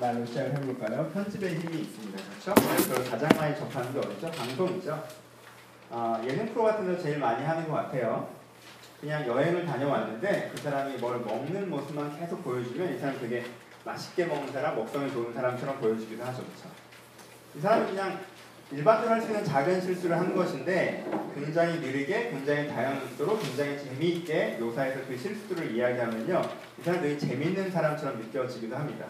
말로 시작을 해볼까요? 편집의 힘이 있습니다. 그렇죠? 그걸 가장 많이 접하는 게 어디죠? 방송이죠. 아, 예능 프로 같은 거 제일 많이 하는 것 같아요. 그냥 여행을 다녀왔는데 그 사람이 뭘 먹는 모습만 계속 보여주면 이 사람 되게 맛있게 먹는 사람, 먹성이 좋은 사람처럼 보여주기도 하죠. 그렇죠? 이 사람은 그냥 일반적으로 할 수 있는 작은 실수를 한 것인데 굉장히 느리게, 굉장히 다양한 속도로 굉장히 재미있게 묘사해서 그 실수를 이야기하면요. 이 사람 되게 재밌는 사람처럼 느껴지기도 합니다.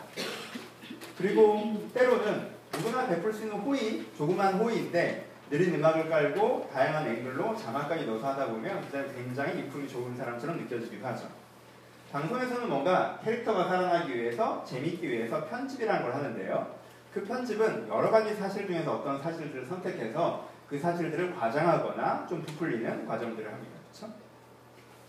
그리고 때로는 누구나 베풀 수 있는 호의, 조그만 호의인데 느린 음악을 깔고 다양한 앵글로 자막까지 넣어서 하다 보면 그 사람이 굉장히 이품이 좋은 사람처럼 느껴지기도 하죠. 방송에서는 뭔가 캐릭터가 살아나기 위해서 재밌기 위해서 편집이라는 걸 하는데요. 그 편집은 여러 가지 사실 중에서 어떤 사실들을 선택해서 그 사실들을 과장하거나 좀 부풀리는 과정들을 합니다. 그렇죠?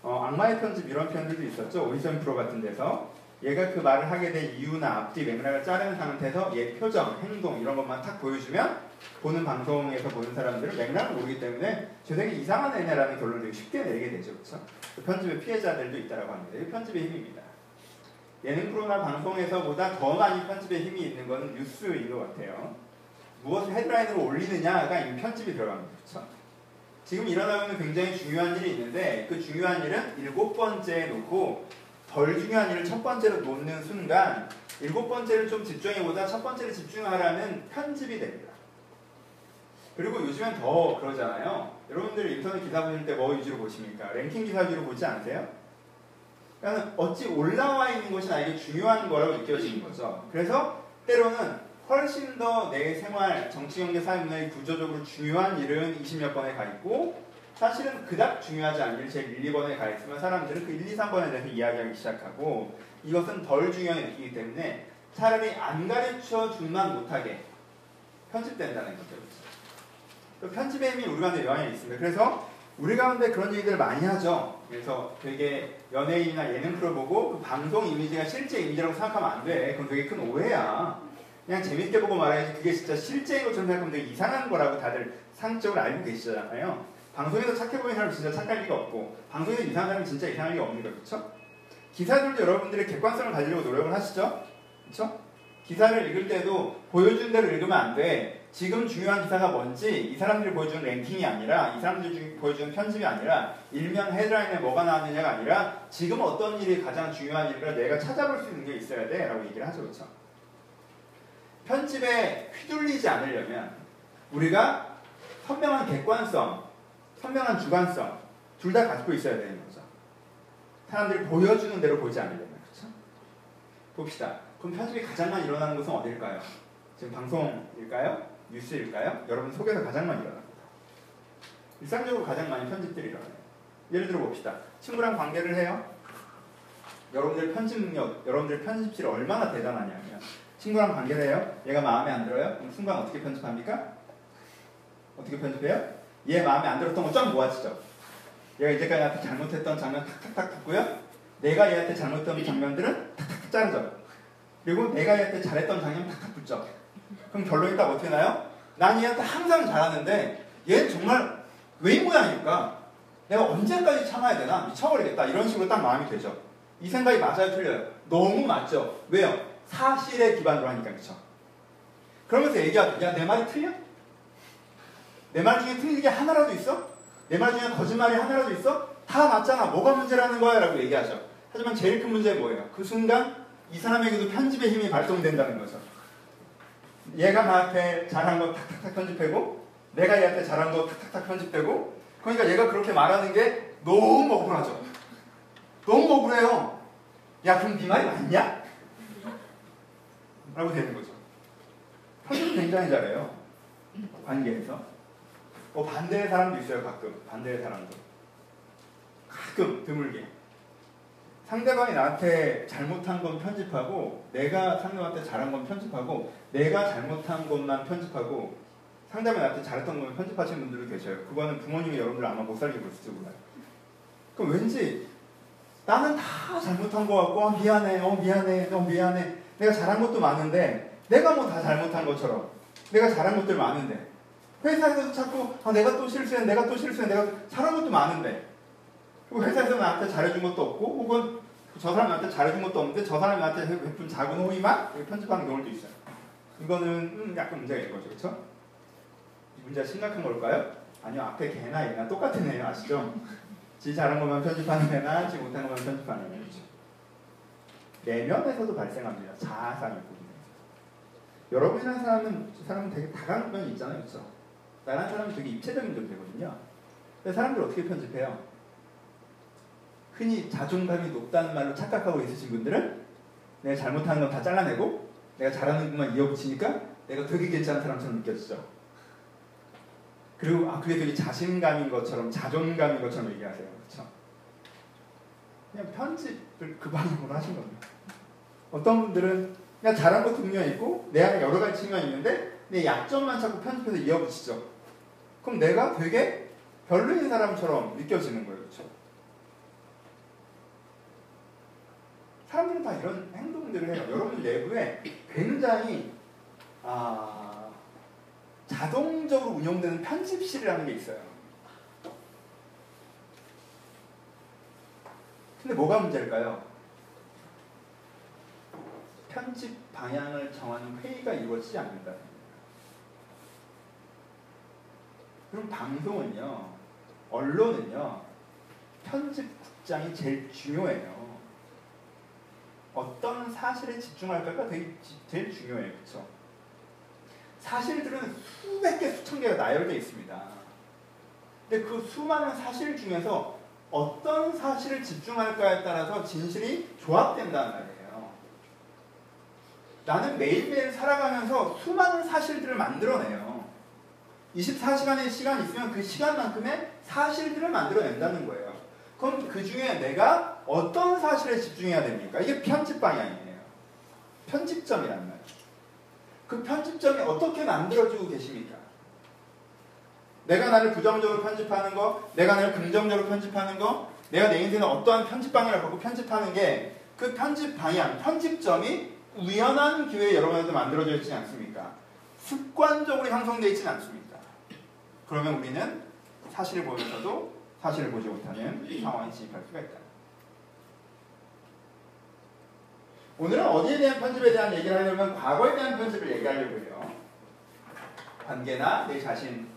어, 악마의 편집 이런 표현들도 있었죠. 오디션 프로 같은 데서 얘가 그 말을 하게 된 이유나 앞뒤 맥락을 자른 상태에서 얘 표정, 행동 이런 것만 탁 보여주면 보는 방송에서 보는 사람들은 맥락을 모르기 때문에 쟤 되게 이상한 애냐라는 결론을 되게 쉽게 내리게 되죠. 그렇죠? 그 편집의 피해자들도 있다고 합니다. 이 편집의 힘입니다. 예능 프로나 방송에서보다 더 많이 편집에 힘이 있는 것은 뉴스인 것 같아요. 무엇을 헤드라인으로 올리느냐가 이 편집이 들어갑니다. 그렇죠? 지금 일어나고 있는 굉장히 중요한 일이 있는데 그 중요한 일은 일곱 번째에 놓고 덜 중요한 일을 첫 번째로 놓는 순간 일곱 번째를 좀 집중해보다 첫 번째를 집중하라는 편집이 됩니다. 그리고 요즘엔 더 그러잖아요. 여러분들 인터넷 기사 보실 때 뭐 위주로 보십니까? 랭킹 기사 위주로 보지 않으세요? 그러니까 어찌 올라와 있는 것이 나에게 중요한 거라고 느껴지는 거죠. 그래서 때로는 훨씬 더 내 생활, 정치, 경제, 사회, 문화의 구조적으로 중요한 일은 20몇 번에 가 있고 사실은 그닥 중요하지 않은 일, 제 1, 2번에 가 있으면 사람들은 그 1, 2, 3번에 대해서 이야기하기 시작하고 이것은 덜 중요하게 느끼기 때문에 차라리 안 가르쳐 줄만 못하게 편집된다는 거죠. 그렇죠? 편집의 힘이 우리 가운데 영향이 있습니다. 그래서 우리 가운데 그런 얘기들 많이 하죠. 그래서 되게 연예인이나 예능 프로 보고 그 방송 이미지가 실제 이미지라고 생각하면 안 돼. 그건 되게 큰 오해야. 그냥 재밌게 보고 말해야지 그게 진짜 실제인 것처럼 생각하면 되게 이상한 거라고 다들 상적으로 알고 계시잖아요. 방송에서 착해 보이는 사람 진짜 착할 리가 없고 방송에서 이상한 사람이 진짜 이상할 리가 없는 거죠. 그렇죠? 기사들도 여러분들의 객관성을 가지려고 노력을 하시죠. 그렇죠? 기사를 읽을 때도 보여준 대로 읽으면 안 돼. 지금 중요한 기사가 뭔지 이 사람들이 보여주는 랭킹이 아니라 이 사람들이 보여주는 편집이 아니라 일면 헤드라인에 뭐가 나왔느냐가 아니라 지금 어떤 일이 가장 중요한 일인가 내가 찾아볼 수 있는 게 있어야 돼 라고 얘기를 하죠. 그렇죠? 편집에 휘둘리지 않으려면 우리가 선명한 객관성, 선명한 주관성 둘다 가지고 있어야 되는 거죠. 사람들이 보여주는 대로 보지 않으려면 그렇죠? 봅시다. 그럼 편집이 가장 많이 일어나는 곳은 어딜까요? 지금 방송일까요? 뉴스일까요? 여러분 속에서 가장 많이 일어납니다. 일상적으로 가장 많이 편집들이 일어나요. 예를 들어 봅시다. 친구랑 관계를 해요. 여러분들 편집 능력, 여러분들 편집질이 얼마나 대단하냐면 친구랑 관계를 해요. 얘가 마음에 안 들어요? 그럼 순간 어떻게 편집합니까? 어떻게 편집해요? 얘 마음에 안 들었던 거 쫙 모아지죠. 얘가 이제까지 나한테 잘못했던 장면 탁탁탁 붙고요. 내가 얘한테 잘못했던 장면들은 탁탁 자르죠. 그리고 내가 얘한테 잘했던 장면 탁탁 붙죠. 그럼 결론이 딱 어떻게 나요? 난 얘한테 항상 잘하는데 얘 정말 왜이 모양일까? 내가 언제까지 참아야 되나? 미쳐버리겠다. 이런 식으로 딱 마음이 되죠. 이 생각이 맞아요? 틀려요? 너무 맞죠? 왜요? 사실에 기반으로 하니까 그렇죠. 그러면서 얘기하죠. 야, 내 말이 틀려? 내 말 중에 틀린 게 하나라도 있어? 내 말 중에 거짓말이 하나라도 있어? 다 맞잖아. 뭐가 문제라는 거야? 라고 얘기하죠. 하지만 제일 큰 문제는 뭐예요? 그 순간 이 사람에게도 편집의 힘이 발동된다는 거죠. 얘가 나한테 잘한 거 탁탁탁 편집하고 내가 얘한테 잘한 거 탁탁탁 편집되고 그러니까 얘가 그렇게 말하는 게 너무 억울하죠. 너무 억울해요. 야 그럼 네 말이 맞냐? 라고 되는 거죠. 편집 굉장히 잘해요. 관계에서. 뭐 반대의 사람도 있어요 가끔. 반대의 사람도. 가끔 드물게. 상대방이 나한테 잘못한 건 편집하고 내가 상대방한테 잘한 건 편집하고 내가 잘못한 것만 편집하고 상대방이 나한테 잘했던 건 편집하시는 분들도 계셔요. 그거는 부모님이 여러분들 아마 못 살게 볼지도 몰라요. 그럼 왠지 나는 다 잘못한 거 같고 어, 미안해, 어 미안해, 어 미안해. 내가 잘한 것도 많은데 내가 뭐 다 잘못한 것처럼 내가 잘한 것들 많은데 회사에서도 자꾸 아, 내가 또 실수해, 내가 또 실수해, 내가 잘한 것도 많은데 그리고 회사에서 나한테 잘해준 것도 없고 혹은 저 사람이 나한테 잘해준 것도 없는데 저 사람이 나한테 베푼 작은 호의만 편집하는 경우도 있어요. 이거는 음, 약간 문제가 있는 거죠. 그렇죠? 이 문제가 심각한 걸까요? 아니요. 앞에 걔나 얘나 똑같은 애예요. 아시죠? 지 잘한 것만 편집하는 애나 지 못한 것만 편집하는 애. 그렇죠? 내면에서도 발생합니다. 자아상이 보이는 여러분이라는 사람은 저 사람은 되게 다가는 면이 있잖아요. 그렇죠? 나란 사람은 되게 입체적인 존재거든요. 근데 사람들 어떻게 편집해요? 흔히 자존감이 높다는 말로 착각하고 있으신 분들은 내가 잘못하는 건 다 잘라내고 내가 잘하는 것만 이어붙이니까 내가 되게 괜찮은 사람처럼 느껴지죠. 그리고 아 그게 되게 자신감인 것처럼 자존감인 것처럼 얘기하세요. 그렇죠? 그냥 편집을 그 방향으로 하신 겁니다. 어떤 분들은 그냥 잘한 것도 분명히 있고 내 안에 여러 가지 측면이 있는데 내 약점만 자꾸 편집해서 이어붙이죠. 그럼 내가 되게 별로인 사람처럼 느껴지는 거예요. 그렇죠? 사람들은 다 이런 행동들을 해요. 여러분 내부에 굉장히 아, 자동적으로 운영되는 편집실이라는 게 있어요. 근데 뭐가 문제일까요? 편집 방향을 정하는 회의가 이루어지지 않는다. 그럼 방송은요, 언론은요, 편집국장이 제일 중요해요. 어떤 사실에 집중할까가 되게 제일 중요해요. 그렇죠? 사실들은 수백 개, 수천 개가 나열되어 있습니다. 근데 그 수많은 사실 중에서 어떤 사실을 집중할까에 따라서 진실이 조합된다는 말이에요. 나는 매일매일 살아가면서 수많은 사실들을 만들어내요. 24시간의 시간이 있으면 그 시간만큼의 사실들을 만들어낸다는 거예요. 그럼 그 중에 내가 어떤 사실에 집중해야 됩니까? 이게 편집 방향이에요. 편집점이란 말이에요. 그 편집점이 어떻게 만들어지고 계십니까? 내가 나를 부정적으로 편집하는 거, 내가 나를 긍정적으로 편집하는 거, 내가 내 인생을 어떠한 편집 방향을 갖고 편집하는 게 그 편집 방향, 편집점이 우연한 기회에 여러 가지 만들어져 있지 않습니까? 습관적으로 형성되어 있지는 않습니다. 그러면 우리는 사실을 보면서도 사실을 보지 못하는 상황에 진입할 수가 있다. 오늘은 어디에 대한 편집에 대한 얘기를 하려면 과거에 대한 편집을 얘기하려고 해요. 관계나 내 자신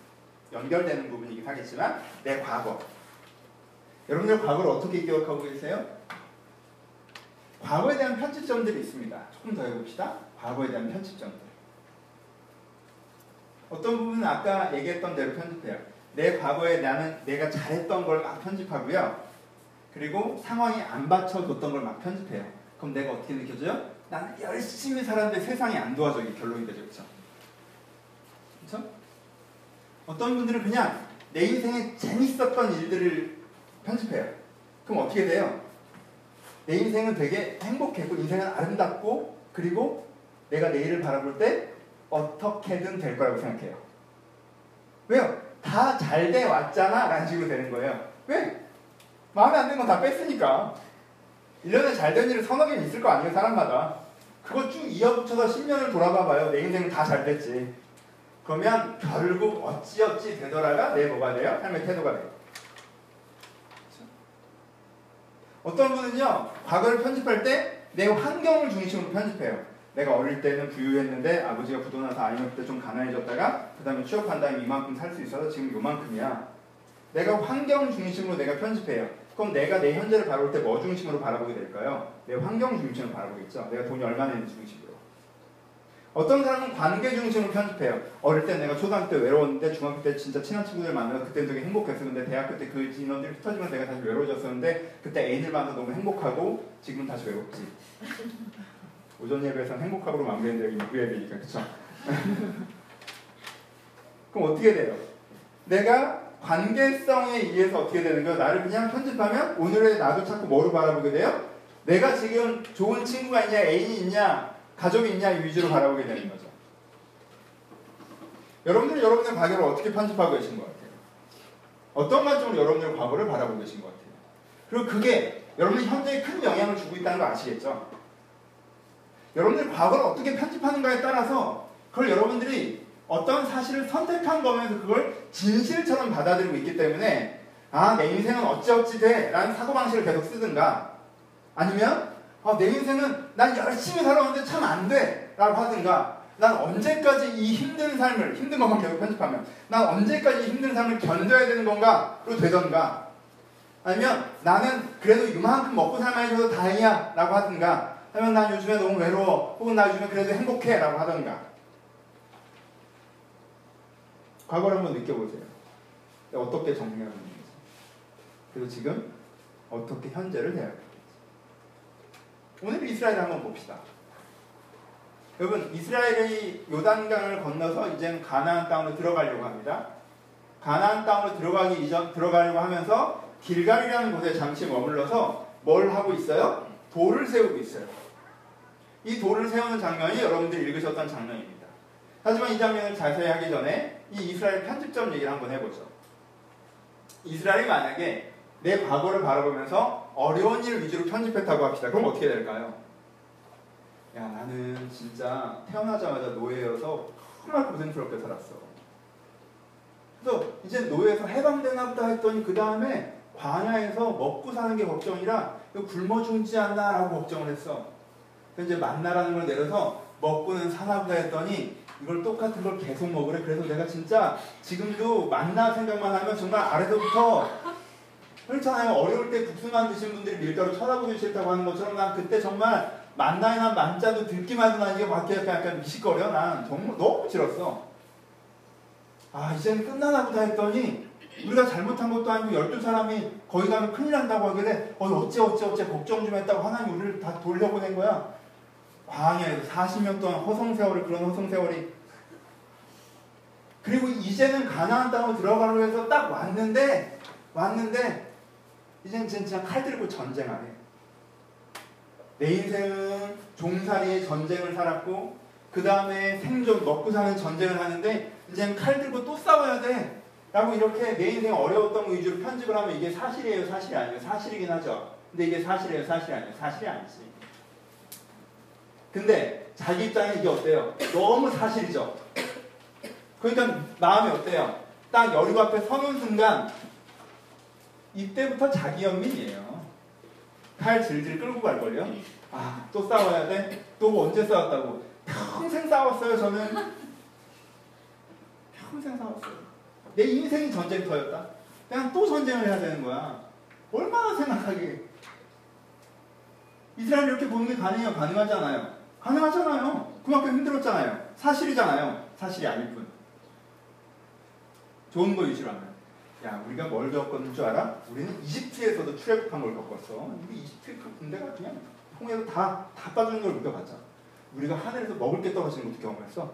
연결되는 부분이긴 하겠지만 내 과거. 여러분들 과거를 어떻게 기억하고 계세요? 과거에 대한 편집점들이 있습니다. 조금 더 해봅시다. 과거에 대한 편집점들. 어떤 부분은 아까 얘기했던 대로 편집해요. 내 과거에 나는 내가 잘했던 걸 막 편집하고요. 그리고 상황이 안 받쳐줬던 걸 막 편집해요. 그럼 내가 어떻게 느껴져요? 나는 열심히 살았는데 세상이 안 도와줘. 이게 결론이 되죠. 그렇죠? 그렇죠? 어떤 분들은 그냥 내 인생에 재밌었던 일들을 편집해요. 그럼 어떻게 돼요? 내 인생은 되게 행복했고 인생은 아름답고 그리고 내가 내일을 바라볼 때 어떻게든 될 거라고 생각해요. 왜요? 다 잘 돼 왔잖아 라는 식으로 되는 거예요. 왜? 마음에 안 드는 건 다 뺐으니까. 1년에 잘 된 일은 서너 개는 있을 거 아니에요, 사람마다. 그거 쭉 이어붙여서 10년을 돌아봐 봐요. 내 인생은 다 잘 됐지. 그러면 결국 어찌어찌 되더라가 내 뭐가 돼요? 삶의 태도가 돼요. 어떤 분은요, 과거를 편집할 때 내 환경을 중심으로 편집해요. 내가 어릴 때는 부유했는데 아버지가 부도나서 IMF 때좀 가난해졌다가 그 다음에 취업한 다음에 이만큼 살 수 있어서 지금 요만큼이야. 내가 환경 중심으로 내가 편집해요. 그럼 내가 내 현재를 바라볼 때 뭐 중심으로 바라보게 될까요? 내 환경 중심으로 바라보겠죠. 내가 돈이 얼마나 있는지 중심으로. 어떤 사람은 관계 중심으로 편집해요. 어릴 때 내가 초등학교 때 외로웠는데 중학교 때 진짜 친한 친구들 만나서 그때 되게 행복했었는데 대학교 때 그 인원들이 흩어지면 내가 다시 외로워졌었는데 그때 애인을 만나서 너무 행복하고 지금은 다시 외롭지. 오전 예배에서는 행복하고로 마무리했는데 여기 6 예배니까 그쵸? 그럼 어떻게 돼요? 내가 관계성에 의해서 어떻게 되는 거예요? 나를 그냥 편집하면 오늘의 나도 자꾸 뭐로 바라보게 돼요? 내가 지금 좋은 친구가 있냐, 애인이 있냐, 가족이 있냐 이 위주로 바라보게 되는 거죠. 여러분들은 여러분의 과거를 어떻게 편집하고 계신 것 같아요? 어떤 관점으로 여러분들의 과거를 바라보고 계신 것 같아요? 그리고 그게 여러분의 현재에 큰 영향을 주고 있다는 거 아시겠죠? 여러분들 과거를 어떻게 편집하는가에 따라서 그걸 여러분들이 어떤 사실을 선택한 거면서 그걸 진실처럼 받아들이고 있기 때문에 아, 내 인생은 어찌어찌 돼 라는 사고방식을 계속 쓰든가 아니면 아, 내 인생은 난 열심히 살아왔는데 참 안 돼. 라고 하든가 난 언제까지 이 힘든 삶을 힘든 것만 계속 편집하면 난 언제까지 이 힘든 삶을 견뎌야 되는 건가로 되던가 아니면 나는 그래도 이만큼 먹고 살만 해줘도 다행이야 라고 하든가 아니면 난 요즘에 너무 외로워. 혹은 나 요즘에 그래도 행복해. 라고 하던가. 과거를 한번 느껴보세요. 어떻게 정리하는 건지 그리고 지금 어떻게 현재를 대할 건지 오늘 이스라엘 한번 봅시다. 여러분 이스라엘이 요단강을 건너서 이제 가나안 땅으로 들어가려고 합니다. 가나안 땅으로 들어가기 이전 들어가려고 하면서 길갈이라는 곳에 잠시 머물러서 뭘 하고 있어요? 돌을 세우고 있어요. 이 돌을 세우는 장면이 여러분들이 읽으셨던 장면입니다. 하지만 이 장면을 자세히 하기 전에 이 이스라엘 편집점 얘기를 한번 해보죠. 이스라엘이 만약에 내 과거를 바라보면서 어려운 일 위주로 편집했다고 합시다. 그럼 어떻게 될까요? 야 나는 진짜 태어나자마자 노예여서 정말 고생스럽게 살았어. 그래서 이제 노예에서 해방되나 보다 했더니 그 다음에 광야에서 먹고 사는 게 걱정이라 굶어 죽지 않나라고 걱정을 했어. 이제 만나라는 걸 내려서 먹고는 사나 보다 했더니 이걸 똑같은 걸 계속 먹으래. 그래서 내가 진짜 지금도 만나 생각만 하면 정말 아래서부터 그렇잖아요. 어려울 때 국수만 드신 분들이 밀가루 쳐다보기 싫다고 하는 것처럼 난 그때 정말 만나이나 만자도 듣기만 해도 난 이게 밖에 약간 미식거려. 난 정말 너무 싫었어. 아, 이제는 끝나나 보다 했더니 우리가 잘못한 것도 아니고 열두 사람이 거기 가면 큰일 난다고 하길래 어, 어째 어째 어째 걱정 좀 했다고 하나님 우리를 다 돌려보낸 거야. 광야에서 40년 동안 허송세월을 그런 허송세월이 그리고 이제는 가나안 땅으로 들어가려고 해서 딱 왔는데 왔는데 이제는 진짜 칼 들고 전쟁하네. 내 인생은 종살이의 전쟁을 살았고 그 다음에 생존 먹고 사는 전쟁을 하는데 이제는 칼 들고 또 싸워야 돼. 라고 이렇게 내 인생 어려웠던 위주로 편집을 하면 이게 사실이에요, 사실이 아니에요. 사실이긴 하죠. 근데 이게 사실이에요, 사실이 아니에요. 사실이 아니지. 근데 자기 입장에 이게 어때요? 너무 사실이죠. 그러니까 마음이 어때요? 딱 여리고 앞에 서는 순간 이때부터 자기 연민이에요. 칼 질질 끌고 갈걸요? 아, 또 싸워야 돼? 또 언제 싸웠다고? 평생 싸웠어요, 저는. 평생 싸웠어요. 내 인생이 전쟁터였다. 그냥 또 전쟁을 해야 되는 거야. 얼마나 생각하기. 이스라엘 이렇게 보는 게 가능해요? 가능하지 않아요? 가능하잖아요. 그만큼 힘들었잖아요. 사실이잖아요. 사실이 아닐 뿐. 좋은 거 위주로 하면. 야, 우리가 뭘 겪었는 줄 알아? 우리는 이집트에서도 출애굽한 걸 겪었어. 우리 이집트 그 군대가 그냥 통에서 다, 다 빠지는 걸 우리가 봤잖아. 우리가 하늘에서 먹을 게 떨어지는 것도 경험했어.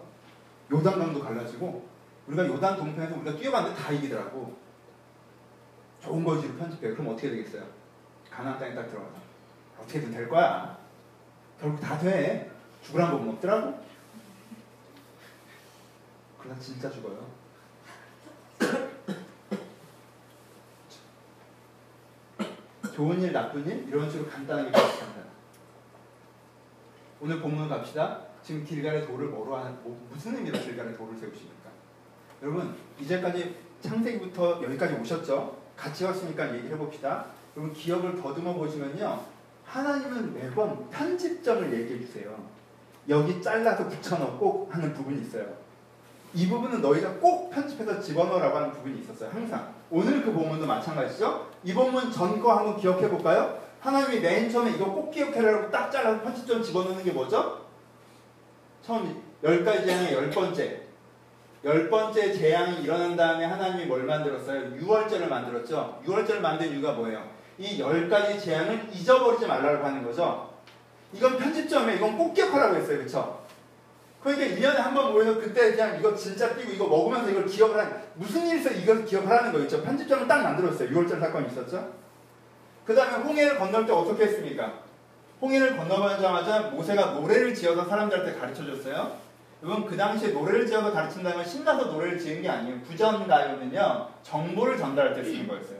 요단강도 갈라지고, 우리가 요단 동편에서 우리가 뛰어봤는데 다 이기더라고. 좋은 거지로 편집해. 그럼 어떻게 되겠어요? 가나안 땅에 딱 들어가서. 어떻게든 될 거야. 결국 다 돼. 죽으란 법은 없더라고. 그러다 진짜 죽어요. 좋은 일, 나쁜 일 이런 식으로 간단하게 기억합니다. 오늘 본문 갑시다. 지금 길갈의 돌을 뭐로 하는 뭐, 무슨 의미로 길갈의 돌을 세우십니까? 여러분 이제까지 창세기부터 여기까지 오셨죠? 같이 왔으니까 얘기해 봅시다. 여러분 기억을 더듬어 보시면요. 하나님은 매번 편집점을 얘기해 주세요. 여기 잘라서 붙여넣고 하는 부분이 있어요. 이 부분은 너희가 꼭 편집해서 집어넣으라고 하는 부분이 있었어요. 항상. 오늘 그 본문도 마찬가지죠. 이 본문 전 거 한번 기억해 볼까요? 하나님이 맨 처음에 이거 꼭 기억해라고 딱 잘라서 편집점 집어넣는 게 뭐죠? 처음 열 가지 재앙의 열 번째. 열 번째 재앙이 일어난 다음에 하나님이 뭘 만들었어요? 유월절을 만들었죠. 유월절을 만든 이유가 뭐예요? 이 열 가지 재앙을 잊어버리지 말라고 하는 거죠. 이건 편집점에 이건 꼭 기억하라고 했어요. 그렇죠? 그러니까 1년에 한 번 모여서 그때 그냥 이거 진짜 띄고 이거 먹으면서 이걸 기억을 하는 무슨 있어 이걸 기억하라는 거 있죠. 편집점을 딱 만들었어요. 6월절 사건이 있었죠. 그 다음에 홍해를 건널 때 어떻게 했습니까? 홍해를 건너자마자 모세가 노래를 지어서 사람들한테 가르쳐줬어요. 여러분 그 당시에 노래를 지어서 가르친다는 건 신나서 노래를 지은 게 아니에요. 구전가요는요 정보를 전달할 때 쓰는 거였어요.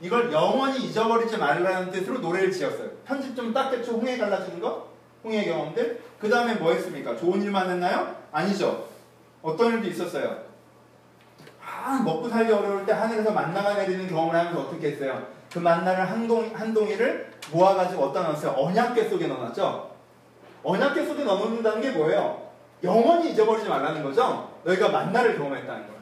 이걸 영원히 잊어버리지 말라는 뜻으로 노래를 지었어요. 편집점 딱 대충 홍해 갈라지는 거? 홍해 경험들. 그 다음에 뭐 했습니까? 좋은 일만 했나요? 아니죠. 어떤 일도 있었어요. 아, 먹고 살기 어려울 때 하늘에서 만나가 내리는 경험을 하면서 어떻게 했어요? 그 만나를 한, 동, 한 동이를 모아가지고 어디다 넣었어요? 언약계 속에 넣어놨죠? 언약계 속에 넣어놓는다는 게 뭐예요? 영원히 잊어버리지 말라는 거죠? 너희가 만나를 경험했다는 거예요.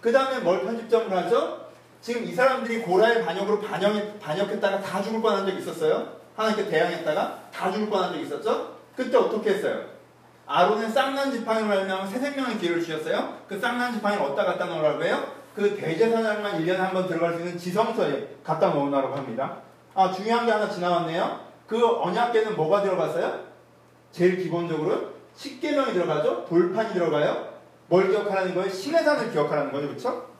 그 다음에 뭘 편집점을 하죠? 지금 이 사람들이 고라의 반역으로 반역, 반역했다가 다 죽을 뻔한 적 있었어요? 하나님께 대항했다가 다 죽을 뻔한 적 있었죠? 그때 어떻게 했어요? 아론은 쌍난 지팡이로 말미암아 새 생명의 기회를 주셨어요. 그 쌍난 지팡이를 어디다 갖다 놓으라고 해요? 그 대제사장만 1년에 한 번 들어갈 수 있는 지성소에 갖다 놓으라고 합니다. 아 중요한 게 하나 지나왔네요. 그 언약계는 뭐가 들어갔어요? 제일 기본적으로 십계명이 들어가죠. 돌판이 들어가요. 뭘 기억하라는 거예요? 신의 산을 기억하라는 거죠. 그렇죠?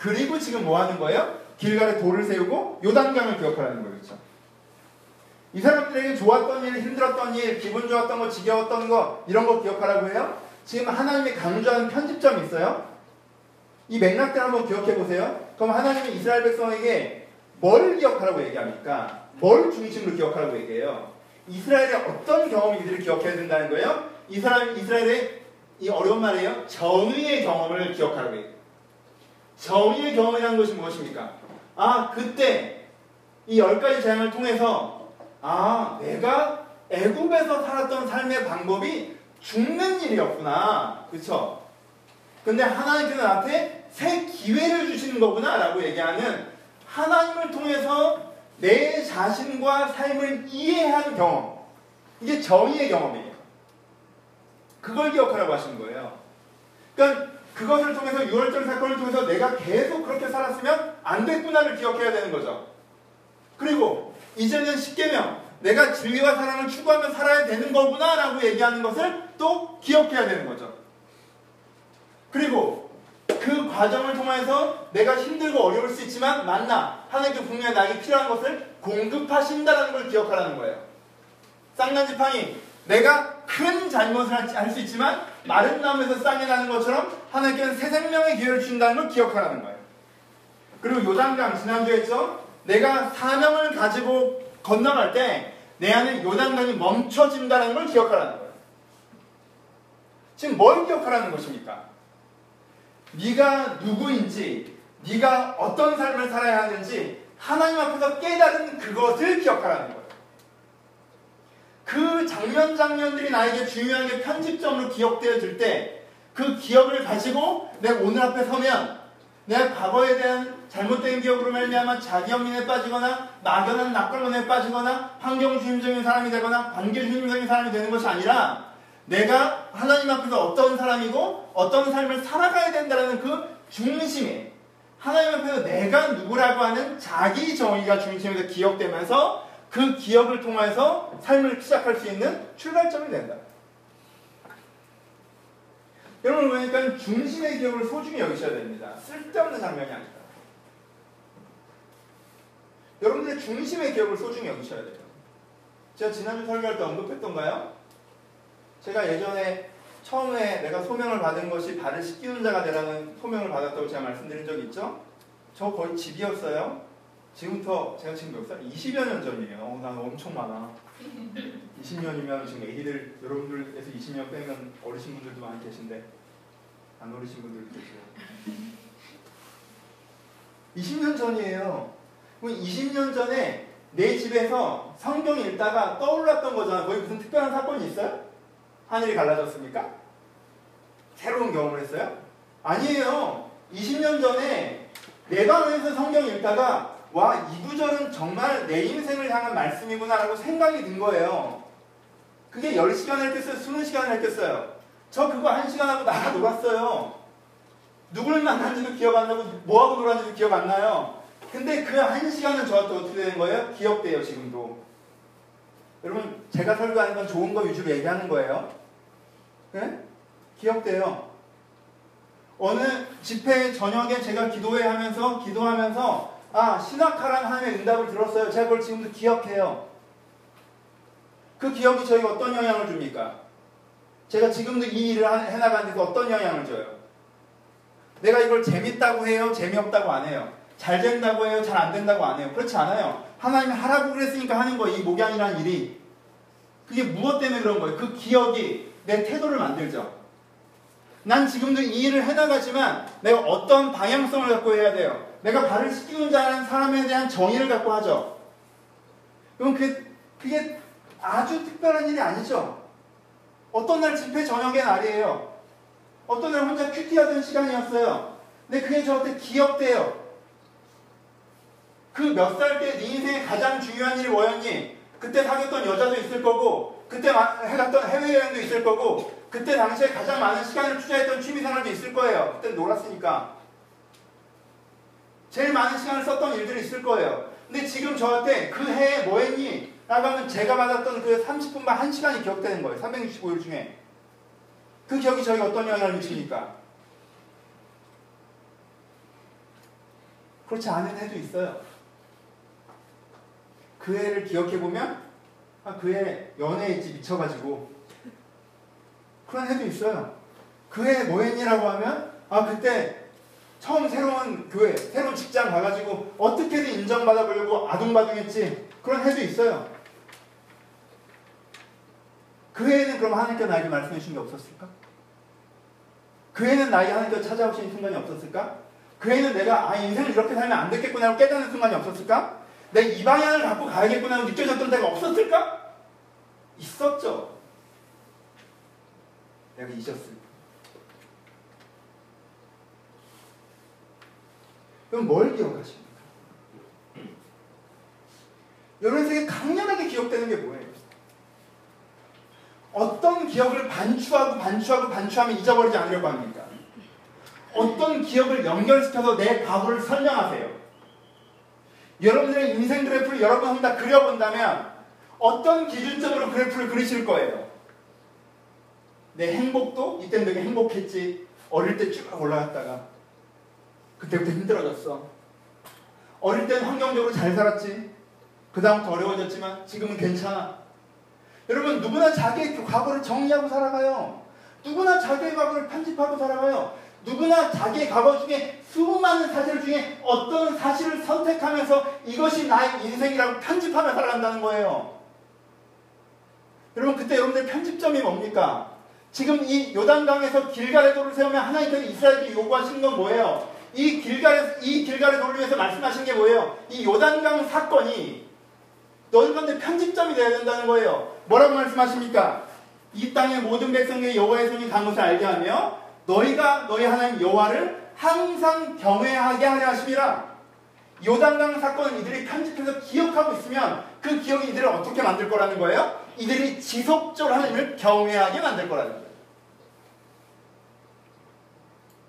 그리고 지금 뭐 하는 거예요? 길가에 돌을 세우고 요단강을 기억하라는 거예요. 그렇죠? 이 사람들에게 좋았던 일, 힘들었던 일, 기분 좋았던 거, 지겨웠던 거 이런 거 기억하라고 해요. 지금 하나님이 강조하는 편집점이 있어요. 이 맥락들 한번 기억해 보세요. 그럼 하나님이 이스라엘 백성에게 뭘 기억하라고 얘기합니까? 뭘 중심으로 기억하라고 얘기해요? 이스라엘의 어떤 경험을 이들이 기억해야 된다는 거예요? 이스라엘, 이스라엘의 이 어려운 말이에요. 정의의 경험을 기억하라고 얘기해요. 정의의 경험이라는 것이 무엇입니까? 아, 그때 이 열 가지 재앙을 통해서 아, 내가 애굽에서 살았던 삶의 방법이 죽는 일이었구나. 그쵸? 근데 하나님께서 나한테 새 기회를 주시는 거구나. 라고 얘기하는 하나님을 통해서 내 자신과 삶을 이해하는 경험. 이게 정의의 경험이에요. 그걸 기억하라고 하시는 거예요. 그러니까 그것을 통해서 6월절 사건을 통해서 내가 계속 그렇게 살았으면 안 됐구나를 기억해야 되는 거죠. 그리고 이제는 십계명 내가 진리와 사랑을 추구하며 살아야 되는 거구나 라고 얘기하는 것을 또 기억해야 되는 거죠. 그리고 그 과정을 통해서 내가 힘들고 어려울 수 있지만 만나 하나님께 분명히 나에게 필요한 것을 공급하신다는 걸 기억하라는 거예요. 쌍난지팡이 내가 큰 잘못을 할 수 있지만 마른 나무에서 쌍이 나는 것처럼 하나님께는 새 생명의 기회를 준다는 걸 기억하라는 거예요. 그리고 요단강 지난주에 했죠. 내가 사명을 가지고 건너갈 때 내 안에 요단강이 멈춰진다는 걸 기억하라는 거예요. 지금 뭘 기억하라는 것입니까? 네가 누구인지, 네가 어떤 삶을 살아야 하는지 하나님 앞에서 깨달은 그것을 기억하라는 거예요. 그 장면 장면들이 나에게 중요하게 편집점으로 기억되어질 때 그 기억을 가지고 내 오늘 앞에 서면 내가 과거에 대한 잘못된 기억으로 말미암아 자기연민에 빠지거나 막연한 낙관론에 빠지거나 환경주의적인 사람이 되거나 관계주의적인 사람이 되는 것이 아니라 내가 하나님 앞에서 어떤 사람이고 어떤 삶을 살아가야 된다는 그 중심에 하나님 앞에서 내가 누구라고 하는 자기 정의가 중심에서 기억되면서 그 기억을 통해서 삶을 시작할 수 있는 출발점이 된다. 여러분 그러니까 중심의 기억을 소중히 여기셔야 됩니다. 쓸데없는 장면이 아니다. 여러분들의 중심의 기억을 소중히 여기셔야 돼요. 제가 지난주 설교할 때 언급했던가요? 제가 예전에 처음에 내가 소명을 받은 것이 발을 씻기는 자가 되라는 소명을 받았다고 제가 말씀드린 적이 있죠? 저 거의 집이었어요. 지금부터 제가 지금 몇 살? 20여 년 전이에요. 어, 난 엄청 많아. 20년이면 지금 애기들 여러분들에서 20년 빼면 어르신 분들도 많이 계신데 안 어르신 분들도 계시고 20년 전이에요. 그럼 20년 전에 내 집에서 성경 읽다가 떠올랐던 거잖아. 거기 무슨 특별한 사건이 있어요? 하늘이 갈라졌습니까? 새로운 경험을 했어요? 아니에요. 20년 전에 내 방에서 성경 읽다가 와, 이 구절은 정말 내 인생을 향한 말씀이구나라고 생각이 든 거예요. 그게 10시간을 했겠어요? 20시간을 했겠어요? 저 그거 1시간 하고 나가 놀았어요. 누굴 만난지도 기억 안 나고 뭐하고 놀았는지도 기억 안 나요. 근데 그 1시간은 저한테 어떻게 되는 거예요? 기억돼요, 지금도. 여러분, 제가 설교하는 건 좋은 거 위주로 얘기하는 거예요. 네? 기억돼요. 어느 집회 저녁에 제가 기도회 하면서, 기도하면서 아, 신학하라는 하나님의 응답을 들었어요. 제가 그걸 지금도 기억해요. 그 기억이 저에게 어떤 영향을 줍니까? 제가 지금도 이 일을 해나가는데 어떤 영향을 줘요? 내가 이걸 재밌다고 해요? 재미없다고 안 해요? 잘 된다고 해요? 잘 안 된다고 안 해요? 그렇지 않아요. 하나님이 하라고 그랬으니까 하는 거예요. 이 목양이라는 일이. 그게 무엇 때문에 그런 거예요? 그 기억이 내 태도를 만들죠. 난 지금도 이 일을 해나가지만 내가 어떤 방향성을 갖고 해야 돼요? 내가 발을 씻기는 자는 사람에 대한 정의를 갖고 하죠. 그럼 그게, 그게 아주 특별한 일이 아니죠. 어떤 날 집회 저녁의 날이에요. 어떤 날 혼자 큐티하던 시간이었어요. 근데 그게 저한테 기억돼요. 그 몇 살 때 네 인생의 가장 중요한 일이 뭐였니? 그때 사귀었던 여자도 있을 거고, 그때 해갔던 해외여행도 있을 거고, 그때 당시에 가장 많은 시간을 투자했던 취미생활도 있을 거예요. 그때 놀았으니까. 제일 많은 시간을 썼던 일들이 있을 거예요. 근데 지금 저한테 그 해에 뭐 했니? 라고 하면 제가 받았던 그 30분만 1시간이 기억되는 거예요. 365일 중에. 그 기억이 저에게 어떤 영향을 미칩니까? 그렇지 않은 해도 있어요. 그 해를 기억해보면, 아, 그 해 연애에 있지 미쳐가지고. 그런 해도 있어요. 그 해 뭐 했니라고 하면, 아, 그때 처음 새로운 교회, 새로운 직장 가가지고 어떻게든 인정받아 보려고 아둥바둥했지. 그런 해도 있어요. 그 해에는 그럼 하나님께 나에게 말씀해 주신 게 없었을까? 그 해는 나에게 하나님께 찾아오신 순간이 없었을까? 그 해는 내가 아 인생을 이렇게 살면 안 되겠구나 고 깨닫는 순간이 없었을까? 내이 방향을 갖고 가야겠구나 하고 느껴졌던 때가 없었을까? 있었죠. 내가 잊었을 그럼 뭘 기억하십니까? 여러분에게 강렬하게 기억되는 게 뭐예요? 어떤 기억을 반추하고 반추하고 반추하면 잊어버리지 않으려고 합니까? 어떤 기억을 연결시켜서 내 과거를 설명하세요. 여러분들의 인생 그래프를 여러 번 다 그려본다면 어떤 기준점으로 그래프를 그리실 거예요? 내 행복도 이때는 되게 행복했지. 어릴 때 쭉 올라갔다가 그때부터 힘들어졌어. 어릴 땐 환경적으로 잘 살았지. 그 다음부터 어려워졌지만 지금은 괜찮아. 여러분 누구나 자기의 과거를 정리하고 살아가요. 누구나 자기의 과거를 편집하고 살아가요. 누구나 자기의 과거 중에 수많은 사실 중에 어떤 사실을 선택하면서 이것이 나의 인생이라고 편집하며 살아간다는 거예요. 여러분 그때 여러분들 편집점이 뭡니까? 지금 이 요단강에서 길가의 돌을 세우면 하나님께서 이스라엘에게 요구하시는 건 뭐예요? 이 길가에 이 길가를 돌리면서 말씀하신 게 뭐예요? 이 요단강 사건이 너희 가운데 편집점이 되어야 된다는 거예요. 뭐라고 말씀하십니까? 이 땅의 모든 백성에게 여호와의 손이 간 것을 알게 하며 너희가 너희 하나님 여호와를 항상 경외하게 하려 하심이라. 요단강 사건을 이들이 편집해서 기억하고 있으면 그 기억이 이들을 어떻게 만들 거라는 거예요? 이들이 지속적으로 하나님을 경외하게 만들 거라는 거예요.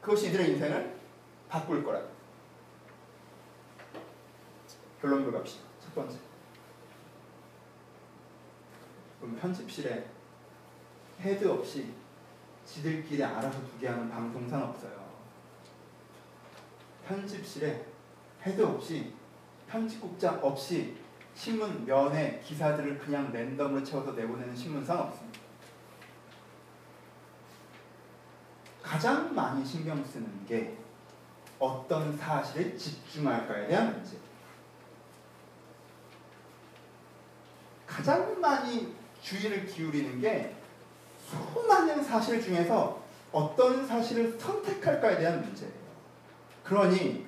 그것이 이들의 인생을 바꿀 거예요. 결론으로 갑시다. 첫 번째. 그럼 편집실에 헤드 없이 지들끼리 알아서 두게 하는 방송사는 없어요. 편집실에 헤드 없이 편집국장 없이 신문 면에 기사들을 그냥 랜덤으로 채워서 내보내는 신문사는 없습니다. 가장 많이 신경 쓰는 게 어떤 사실에 집중할까에 대한 문제. 가장 많이 주의를 기울이는 게 수많은 사실 중에서 어떤 사실을 선택할까에 대한 문제예요. 그러니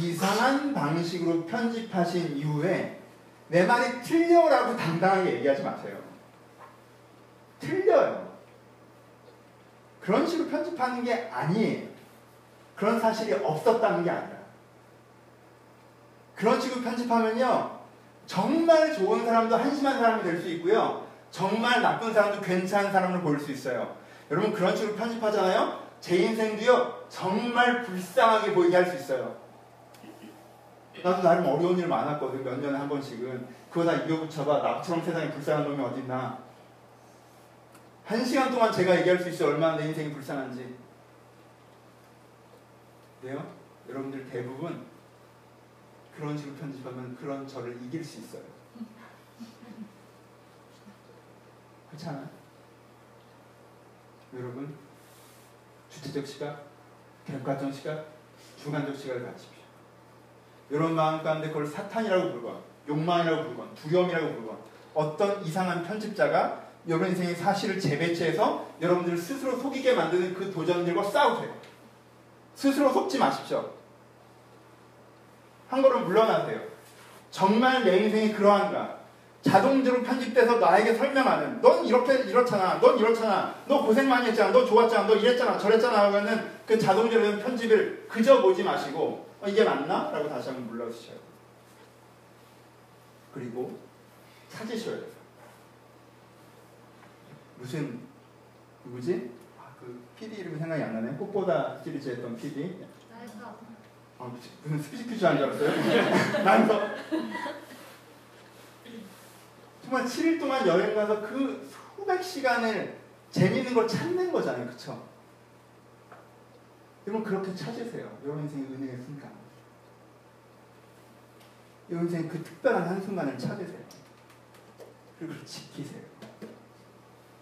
이상한 방식으로 편집하신 이후에 내 말이 틀려라고 당당하게 얘기하지 마세요. 틀려요. 그런 식으로 편집하는 게 아니에요. 그런 사실이 없었다는 게 아니라. 그런 식으로 편집하면요. 정말 좋은 사람도 한심한 사람이 될 수 있고요. 정말 나쁜 사람도 괜찮은 사람을 보일 수 있어요. 여러분 그런 식으로 편집하잖아요. 제 인생도요. 정말 불쌍하게 보이게 할 수 있어요. 나도 나름 어려운 일 많았거든. 몇 년에 한 번씩은. 그거 다 이겨 붙여봐. 나처럼 세상에 불쌍한 놈이 어딨나. 한 시간 동안 제가 얘기할 수 있어요. 얼마나 내 인생이 불쌍한지. 네요? 여러분들 대부분 그런 식으로 편집하면 그런 저를 이길 수 있어요. 그렇잖아요? 여러분 주체적 시각, 객관적 시각, 주관적 시각을 가지십시오. 여러분 마음 가운데 그걸 사탄이라고 부르건 욕망이라고 부르건 두려움이라고 부르건 어떤 이상한 편집자가 여러분 인생의 사실을 재배치해서 여러분들을 스스로 속이게 만드는 그 도전들과 싸우세요. 스스로 속지 마십시오. 한 걸음 물러나세요. 정말 내 인생이 그러한가? 자동적으로 편집돼서 나에게 설명하는 넌 이렇게 이렇잖아 넌 이렇잖아 너 고생 많이 했잖아 너 좋았잖아 너 이랬잖아 저랬잖아 하면은 그 자동적으로 편집을 그저 보지 마시고 어, 이게 맞나? 라고 다시 한번 물러주셔야 돼요 그리고 찾으셔야 돼요 무슨 누구지? PD 이름이 생각이 안 나네 꽃보다 시리즈 했던 PD 나에서 아, 무슨 스피치 퀴즈 한줄 알았어요? 난서 정말 7일 동안 여행 가서 그 수백 시간을 재밌는 걸 찾는 거잖아요. 그쵸? 여러분 그렇게 찾으세요. 여러분 인생의 은혜의 순간. 여러분 인생의 그 특별한 한순간을 찾으세요. 그리고 지키세요.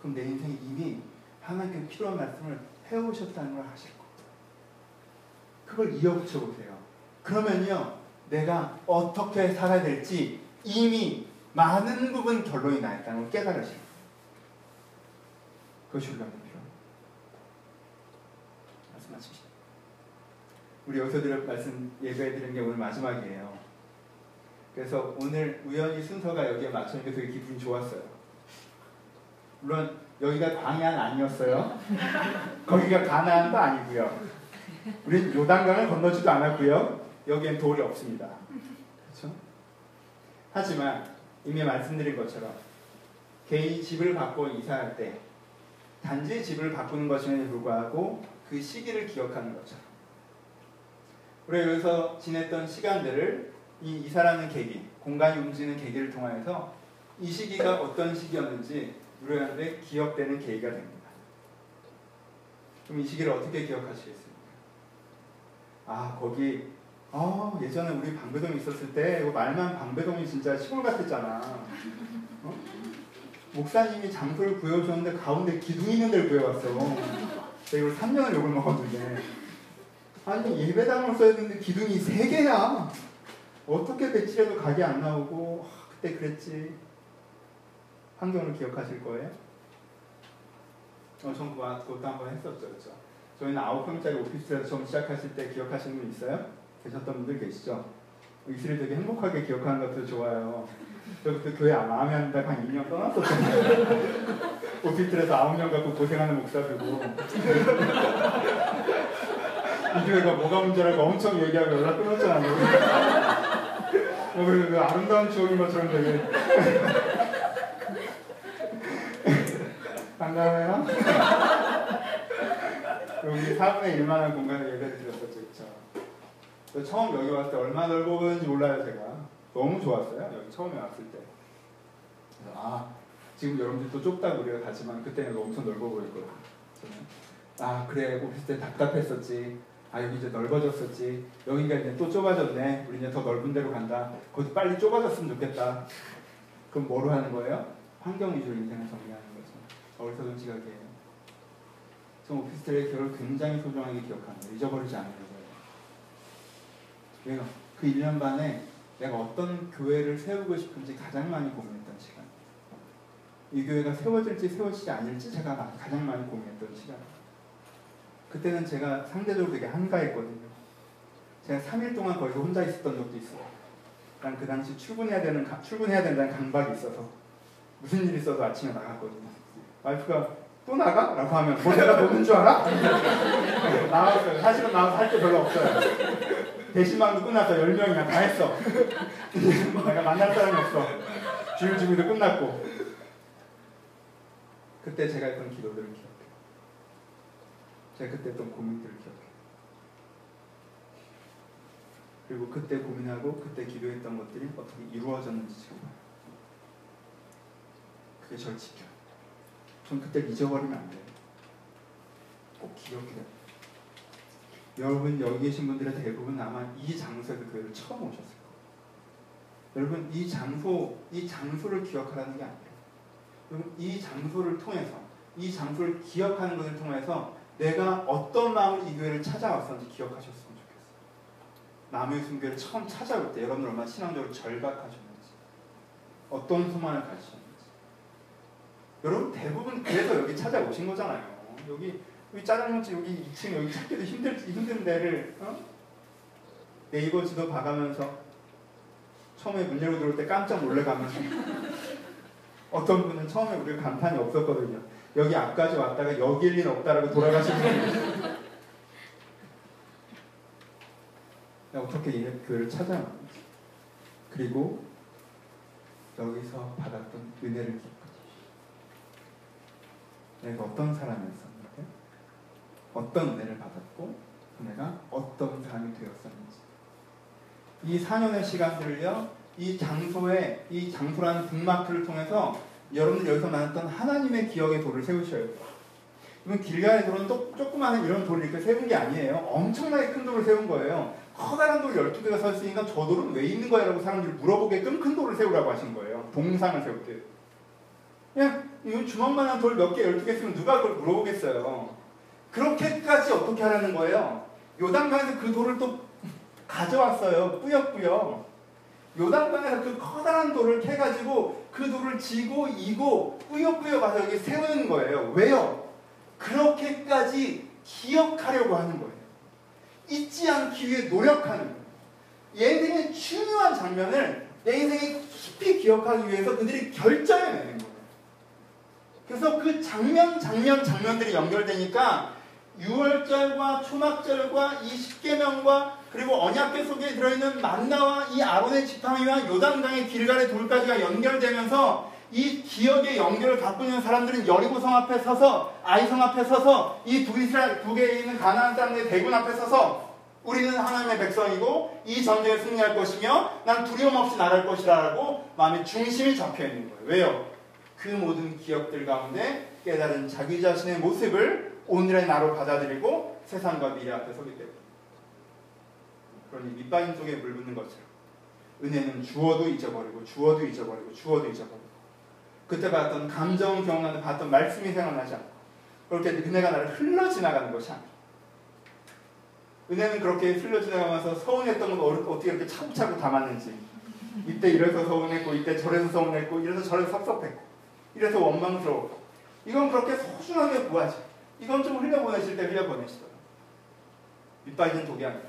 그럼 내 인생이 이미 하나님께 필요한 말씀을 해오셨다는 걸 아실 거예요. 그걸 이어붙여 보세요. 그러면요, 내가 어떻게 살아야 될지 이미 많은 부분 결론이 나 있다는 걸 깨달으시고 그것이 훈련이 필요합니다. 말씀 마치시죠. 우리 여기서 드릴 말씀 예배해 드리는 게 오늘 마지막이에요. 그래서 오늘 우연히 순서가 여기에 맞춰니까 되게 기분이 좋았어요. 물론 여기가 광야는 아니었어요. 거기가 가나안도 아니고요. 우린 요단강을 건너지도 않았고요. 여기엔 돌이 없습니다. 그렇죠? 하지만 이미 말씀드린 것처럼 개인이 집을 바꿔 이사할 때 단지 집을 바꾸는 것임에도 불구하고 그 시기를 기억하는 것처럼 우리가 여기서 지냈던 시간들을 이 이사라는 계기, 공간이 움직이는 계기를 통하여서 이 시기가 어떤 시기였는지 우리한테 기억되는 계기가 됩니다. 그럼 이 시기를 어떻게 기억하시겠습니까? 아 거기 어, 예전에 우리 방배동에 있었을 때 말만 방배동이 진짜 시골 같았잖아. 어? 목사님이 장소를 구해오셨는데 가운데 기둥 있는 데를 구해왔어. 내가 이걸 3년을 욕을 먹었는데 아니 예배당을 써야 되는데 기둥이 3개야. 어떻게 배치해도 각이 안 나오고 아, 그때 그랬지. 환경을 기억하실 거예요? 어, 전 그것도 한번 했었죠. 그렇죠? 저희는 9평짜리 오피스텔에서 처음 시작하실 때 기억하시는 분 있어요? 계셨던 분들 계시죠? 이슬이 되게 행복하게 기억하는 것도 좋아요. 저 그때 교회 마음에 안 든다 한 2년 떠났었잖아요. 오피스텔에서 9년 갖고 고생하는 목사들고 이 교회가 뭐가 문제라고 엄청 얘기하고 연락 끊었잖아요. 어, 그리고 그 아름다운 추억인 것처럼 되게 반가워요. 여기 4분의 1만한 공간을 예배를 드렸었죠. 그쵸? 처음 여기 왔을 때 얼마나 넓어 보였는지 몰라요, 제가. 너무 좋았어요, 여기 처음에 왔을 때. 아, 지금 여러분들 또 좁다고 우리가 가지만 그때는 엄청 넓어 보였거든요. 아, 그래, 오피스 때 답답했었지. 아, 여기 이제 넓어졌었지. 여기가 이제 또 좁아졌네. 우리 이제 더 넓은 데로 간다. 거기 빨리 좁아졌으면 좋겠다. 그럼 뭐로 하는 거예요? 환경 위주로 인생을 정리하는 거죠. 어디서든 지각이에요. 전 오피스텔의 기억을 굉장히 소중하게 기억합니다. 잊어버리지 거예요. 왜요? 그 1년 반에 내가 어떤 교회를 세우고 싶은지 가장 많이 고민했던 시간. 이 교회가 세워질지 세워지지 않을지 제가 가장 많이 고민했던 시간. 그때는 제가 상대적으로 되게 한가했거든요. 제가 3일 동안 거기서 혼자 있었던 적도 있어요. 난그 당시 출근해야 되는 출근해야 된다는 강박이 있어서 무슨 일 있어도 아침에 나갔거든요. 와이프가 또 나가? 라고 하면 뭐 내가 노는 줄 알아? 나왔어요. 사실은 나와서 할 게 별로 없어요. 대신방도 끝났어. 10명이나 다 했어. 내가 만날 사람이 없어. 주일 주기도 끝났고. 그때 제가 했던 기도들을 기억해요. 제가 그때 했던 고민들을 기억해요. 그리고 그때 고민하고 그때 기도했던 것들이 어떻게 이루어졌는지 지금 봐요. 그게 절 지켜요. 전 그때 잊어버리면 안 돼요. 꼭 기억해요. 여러분 여기 계신 분들의 대부분 아마 이 장소에서 교회를 처음 오셨을 거예요. 여러분 이 장소 이 장소를 기억하라는 게 아니에요. 여러분 이 장소를 통해서 이 장소를 기억하는 것을 통해서 내가 어떤 마음으로 이 교회를 찾아왔었는지 기억하셨으면 좋겠어요. 남의 순교를 처음 찾아올 때 여러분 얼마나 신앙적으로 절박하셨는지 어떤 소망을 가지셨는지 여러분 대부분 그래서 여기 찾아오신 거잖아요. 여기 여기 짜장면집 여기 2층 여기 찾기도 힘들 힘든 데를 어? 네이버 지도 봐가면서 처음에 문 열고 들어올 때 깜짝 놀래가면서 어떤 분은 처음에 우리 간판이 없었거든요. 여기 앞까지 왔다가 여길 일 없다라고 돌아가신 분이 어떻게 이 교회를 찾아왔는지 그리고 여기서 받았던 은혜를 기억하십시오. 내가 어떤 사람이었었는데 어떤 은혜를 받았고 내가 어떤 사람이 되었었는지 이 4년의 시간들을요 이 장소에 이 장소라는 북마크를 통해서 여러분들 여기서 만났던 하나님의 기억의 돌을 세우셔야 돼요. 길가의 돌은 또 조그마한 이런 돌을 이렇게 세운 게 아니에요. 엄청나게 큰 돌을 세운 거예요. 커다란 돌 12개가 서 있으니까 저 돌은 왜 있는 거야? 라고 사람들이 물어보게끔 큰 돌을 세우라고 하신 거예요. 동상을 세울 때. 그냥 이 주먹만한 돌 몇 개, 12개 쓰면 누가 그걸 물어보겠어요. 그렇게까지 어떻게 하라는 거예요? 요단강에서 그 돌을 또 가져왔어요. 뿌옇뿌옇. 요단강에서 그 커다란 돌을 캐가지고 그 돌을 지고 이고 뿌옇뿌옇 와서 여기 세우는 거예요. 왜요? 그렇게까지 기억하려고 하는 거예요. 잊지 않기 위해 노력하는 거예요. 얘들의 중요한 장면을 내 인생에 깊이 기억하기 위해서 그들이 결정해내는 거예요. 그래서 그 장면, 장면, 장면들이 연결되니까 6월절과 초막절과 이 십계명과 그리고 언약궤 속에 들어있는 만나와 이 아론의 지팡이와 요단강의 길가의 돌까지가 연결되면서 이 기억의 연결을 갖고 있는 사람들은 여리고성 앞에 서서 아이성 앞에 서서 이 두 이스라엘 두 개에 있는 가나안 사람들의 대군 앞에 서서 우리는 하나님의 백성이고 이 전쟁에 승리할 것이며 난 두려움 없이 나갈 것이라고 마음의 중심이 잡혀 있는 거예요. 왜요? 그 모든 기억들 가운데 깨달은 자기 자신의 모습을 오늘의 나로 받아들이고 세상과 미래 앞에 서기 때문에. 그러니 밑바인 속에 물 붓는 것처럼 은혜는 주어도 잊어버리고 주어도 잊어버리고 주어도 잊어버리고. 그때 봤던 감정 기억나는 봤던 말씀이 생각나지 않고 그렇게 은혜가 나를 흘러 지나가는 것이 아니고 은혜는 그렇게 흘러 지나가면서 서운했던 건 어떻게 이렇게 차곡차곡 담았는지. 이때 이래서 서운했고 이때 저래서 서운했고 이래서 저래서 섭섭했고 이래서 원망스러웠고 이건 그렇게 소중하게 뭐하지 이건 좀 흘려보내실 때 흘려보내시더라 밑빠진 독이 아니라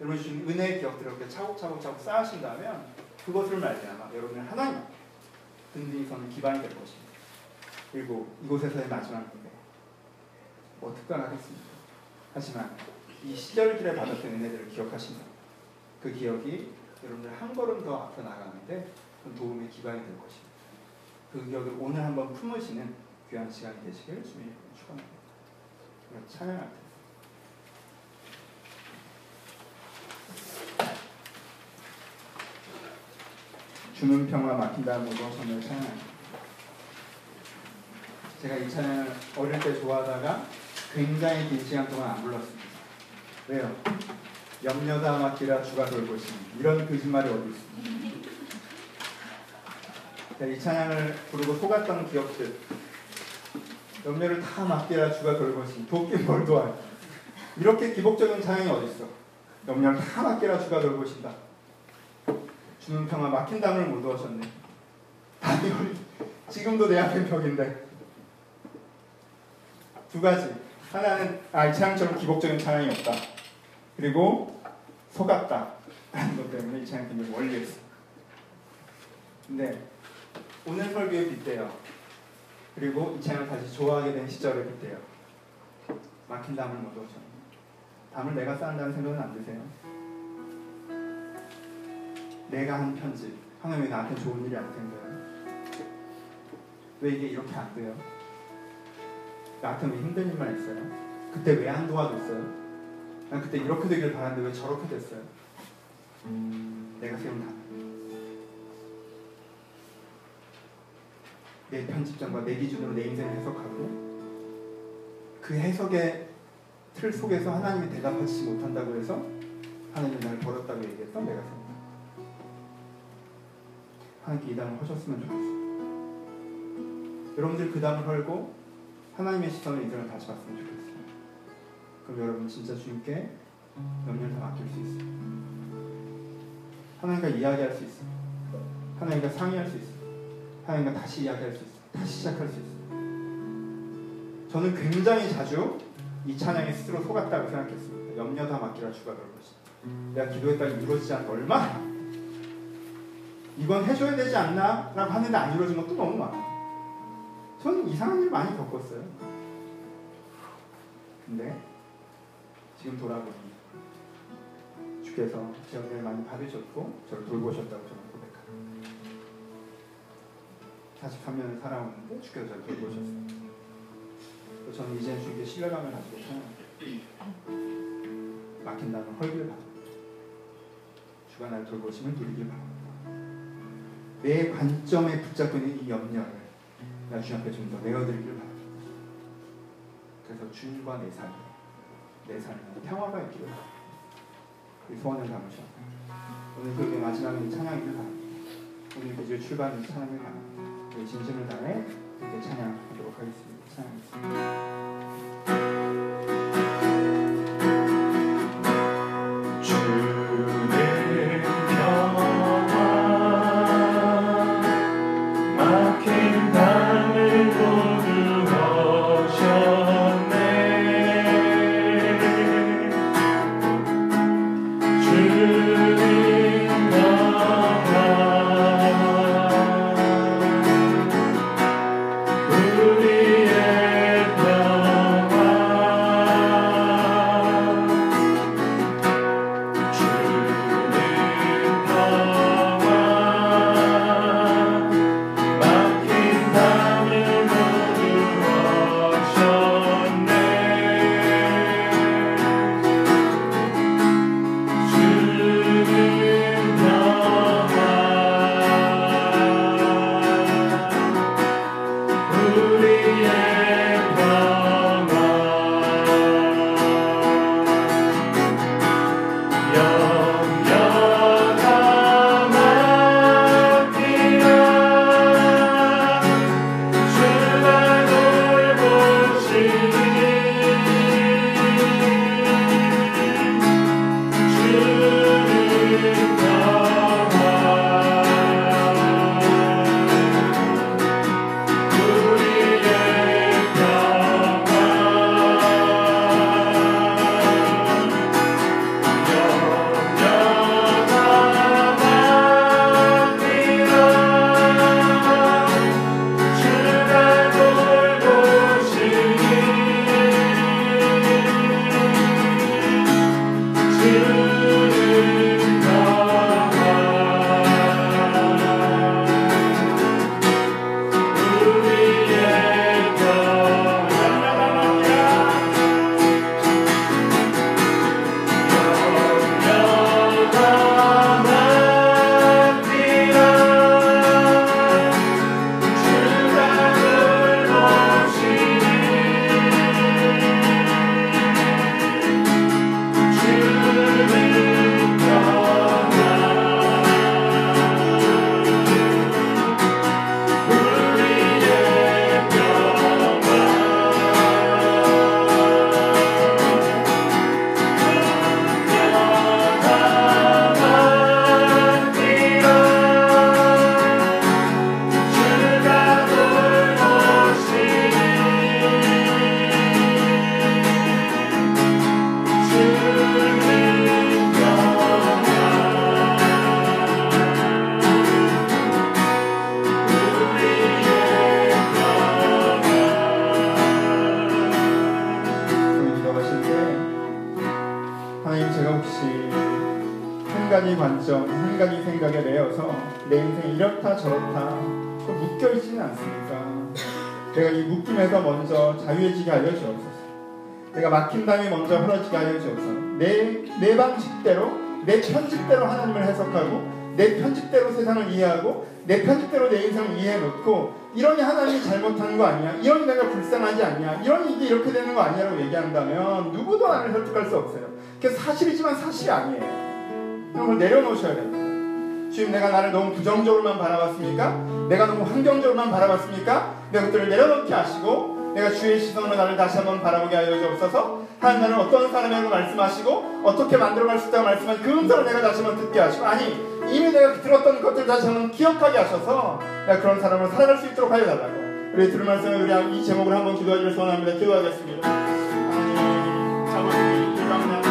여러분 주신 은혜의 기억들을 이렇게 차곡차곡 차곡 쌓으신다면 그것을 말미암아 여러분의 하나님 든든히 서는 기반이 될 것입니다. 그리고 이곳에서의 마지막 무대 뭐 특별하겠습니다. 하지만 이 시절 길에 받았던 은혜들을 기억하신다. 그 기억이 여러분들 한 걸음 더 앞서 나가는데 도움의 기반이 될 것입니다. 그 기억을 오늘 한번 품으시는 귀한 시간이 되시길 주님 축원합니다. 찬양할 때. 주는 평화 모두 선을 찬양합니다. 제가 이 찬양을 어릴 때 좋아하다가 굉장히 긴 시간 동안 안 불렀습니다. 왜요? 염려다 막히라 주가 돌고 있습니다. 이런 거짓말이 어디 있습니까? 이 찬양을 부르고 속았던 기억들 염려를 다 맡기라 주가 있습니다. 돕긴 뭘 도와요. 이렇게 기복적인 찬양이 어디 있어? 염려를 다 맡기라 주가 돌고 있다. 주는 평화 막힌 담을 못 얻으셨네. 지금도 내 앞에 벽인데 두 가지 하나는 아, 찬양처럼 기복적인 찬양이 없다. 그리고 속았다. 라는 것 때문에 이 찬양 굉장히 원리했어. 근데 오늘 설교에 빗대요. 그리고 이 찬양을 다시 좋아하게 된 시절에 빗대요. 막힌 담을 못 얻으셨네. 담을 내가 쌓는다는 생각은 안 드세요? 내가 한 편집 하나님이 나한테 좋은 일이 안 생겨요? 왜 이게 이렇게 안 돼요? 나한테 왜 힘든 일만 있어요? 그때 왜 안 도와줬어요? 난 그때 이렇게 되길 바랐는데 왜 저렇게 됐어요? 내가 세운 단. 내 편집장과 내 기준으로 내 인생을 해석하고 그 해석의 틀 속에서 하나님이 대답하지 못한다고 해서 하나님이 나를 버렸다고 얘기했던 내가 세운 하나님께 이 담을 하셨으면 좋겠어요. 여러분들 그 담을 헐고 하나님의 시선을 인생을 다시 봤으면 좋겠어요. 그럼 여러분 진짜 주님께 염려를 다 맡길 수 있어요. 하나님과 이야기할 수 있어요. 하나님과 상의할 수 있어요. 하나님과 다시 이야기할 수 있어요. 다시 시작할 수 있어요. 저는 굉장히 자주 이 찬양에 스스로 속았다고 생각했습니다. 염려 다 맡기라 주가 그럴 것이다. 내가 기도했다가 이루어지지 않는 얼마? 이건 해줘야 되지 않나? 라고 하는데 안 이루어진 것도 너무 많아요. 저는 이상한 일 많이 겪었어요. 근데 지금 돌아보니 주께서 제 은혜를 많이 받으셨고 저를 돌보셨다고 저는. 43년을 살아오는데 주께서 저를 돌보셨어요. 저는 이제 주께 신뢰감을 가지고 막힌다는 헐기를 바랍니다. 주가 나를 돌보심을 누리길 바랍니다. 내 관점에 붙잡고 있는 이 염려를 나 주님 앞에 좀 더 내어드리길 바랍니다. 그래서 주님과 내 삶, 내 삶에 평화가 있기를 바랍니다. 그 소원을 담으셔. 오늘 그게 마지막에 찬양이길 바랍니다. 오늘 그 출발은 찬양을 바랍니다. 그 진심을 다해 이렇게 찬양하도록 하겠습니다. 찬양하겠습니다. 자유해지게 하여 주옵소서. 내가 막힌 담이 먼저 흐러지게 하여 주옵소서. 내, 내 방식대로, 내 편집대로 하나님을 해석하고, 내 편집대로 세상을 이해하고, 내 편집대로 내 인생을 이해해놓고, 이러니 하나님이 잘못한 거 아니야? 이러니 내가 불쌍하지 않냐? 이러니 이게 이렇게 되는 거 아니냐고 얘기한다면, 누구도 나를 설득할 수 없어요. 그게 사실이지만 사실이 아니에요. 이런 걸 내려놓으셔야 됩니 다. 지금 내가 나를 너무 부정적으로만 바라봤습니까? 내가 너무 환경적으로만 바라봤습니까? 내 것들을 내려놓게 하시고, 내가 주의 시선으로 나를 다시 한번 바라보게 하여 주옵소서. 하나님 나는 어떤 사람이라고 말씀하시고 어떻게 만들어갈 수 있다고 말씀하신 그 음성을 내가 다시 한번 듣게 하시고 아니 이미 내가 들었던 것들 다시 한번 기억하게 하셔서 내가 그런 사람으로 살아갈 수 있도록 하여 달라고 우리 들은 말씀을 우리 이 제목을 한번 기도하기를 소원합니다. 기도하겠습니다. 하나님, 자본주의 일방적으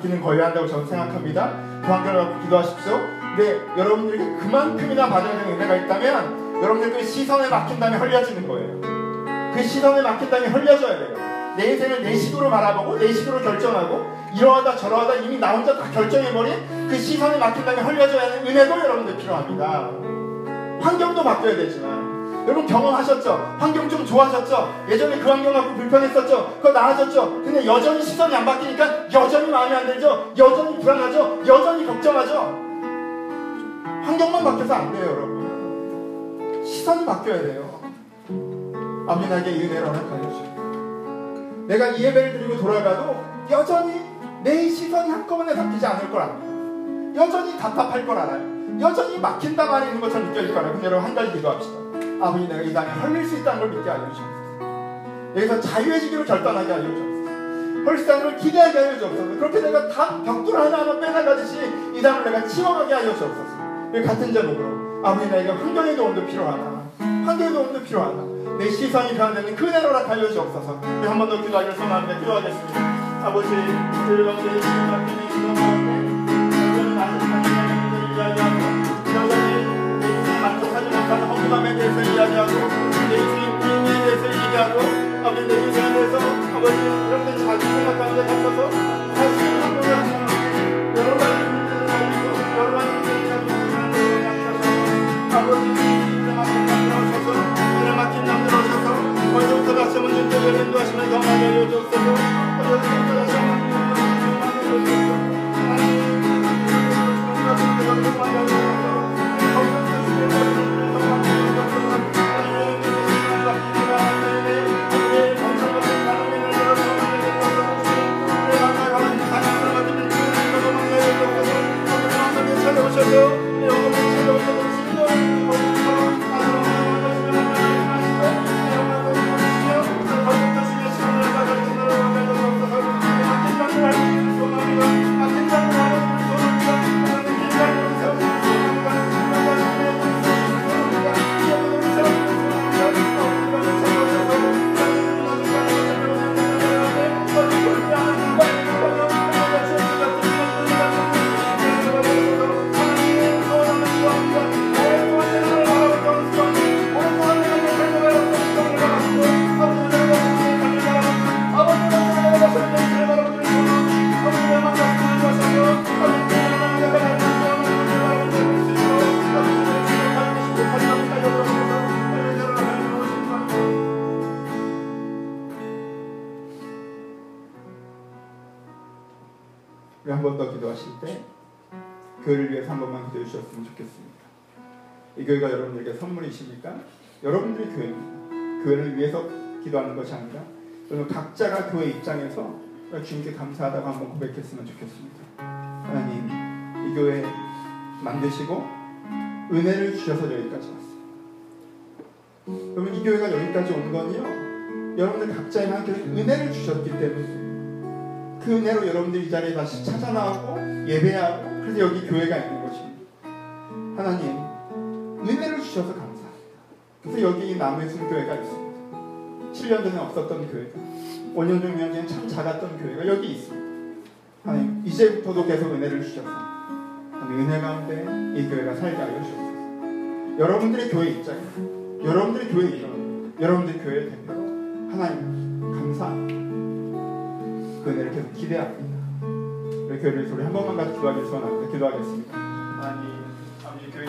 바뀌는 거여야 한다고 저는 생각합니다. 그 환경을 갖고 기도하십시오. 근데 여러분들에게 그만큼이나 받아야 되는 은혜가 있다면 여러분들 그 시선에 막힌 다음에 헐려지는 거예요. 그 시선에 막힌 다음에 헐려져야 돼요. 내 인생을 내 식으로 바라보고 내 식으로 결정하고 이러하다 저러하다 이미 나 혼자 다 결정해버린 그 시선에 막힌 다음에 헐려져야 하는 은혜도 여러분들 필요합니다. 환경도 바뀌어야 되지만 여러분 경험하셨죠? 환경 좀 좋아졌죠? 예전에 그 환경 갖고 불편했었죠? 그거 나아졌죠? 근데 여전히 시선이 안 바뀌니까 여전히 마음에 안 들죠? 여전히 불안하죠? 여전히 걱정하죠? 환경만 바뀌어서 안 돼요, 여러분. 시선이 바뀌어야 돼요. 아버나에게 이 은혜를 허락하여 주시고 내가 이 예배를 드리고 돌아가도 여전히 내 시선이 한꺼번에 바뀌지 않을 걸 압니다. 여전히 답답할 걸 알아요. 여전히 막힌다 말이 있는 것처럼 느껴질 거라요. 근데 여러분 한 가지 기도합시다. 아버지 내가 이 땅에 헐릴 수 있다는 걸 믿게 알려 주옵소서. 여기서 자유해지기로 결단하게 알려 주옵소서. 헐수 있다는 걸 기대하게 알려 주옵소서. 그렇게 내가 다 벽돌 하나하나 빼나가듯이 이 땅을 내가 치워가게 알려 주옵소서. 같은 제목으로 아버지 내가 환경의 도움도 필요하다. 환경의 도움도 필요하다. 내 시선이 변화되는 그대로라 달려주옵소서. 한번 더 기도하기를 소원합니다. 기도하겠습니다. 아버지, 즐거운 내 시간 맡기는 기도 가 이야기하고 내 인생의 불의에 대해서 얘기하고 아버지 내 인생에 대해서 아버지 이렇게 자기 생각 가운데 갇혀서 사실 하는 여러 가지 문제를 가지고 여러 가지 문제를 가지고 아버지 인생 앞에 만들어셔서 하늘 막힌 만들어셔서 먼저부터 다시 한번 주님께서 인도하시는 경험을 알려주옵소서. 먼저부터 다시 한번 우리 교회가 여러분들에게 선물이십니까? 여러분들이 교회입니다. 교회를 위해서 기도하는 것이 아니라 여러분 각자가 교회 입장에서 주님께 감사하다고 한번 고백했으면 좋겠습니다. 하나님 이 교회 만드시고 은혜를 주셔서 여기까지 왔어요. 여러분 이 교회가 여기까지 온 건요 여러분들 각자의 한테 은혜를 주셨기 때문에 그 은혜로 여러분들이 이 자리에 다시 찾아 나오고 예배하고 그래서 여기 교회가 있는 것입니다. 하나님 은혜를 주셔서 감사합니다. 그래서 여기 남해순 교회가 있습니다. 7년 전에 없었던 교회가 5년 전에 참 작았던 교회가 여기 있습니다. 하나님 이제부터도 계속 은혜를 주셔서 하나님 은혜 가운데 이 교회가 살게 하여 주옵소서. 여러분들의 교회 입장에 여러분들의 교회 이름 여러분들의 교회 대표로 하나님 감사합니다. 그 은혜를 계속 기대합니다. 우리 교회를 소리 한 번만 같이 기도하길 소원합니다. 기도하겠습니다. 하나님, 아버지 교회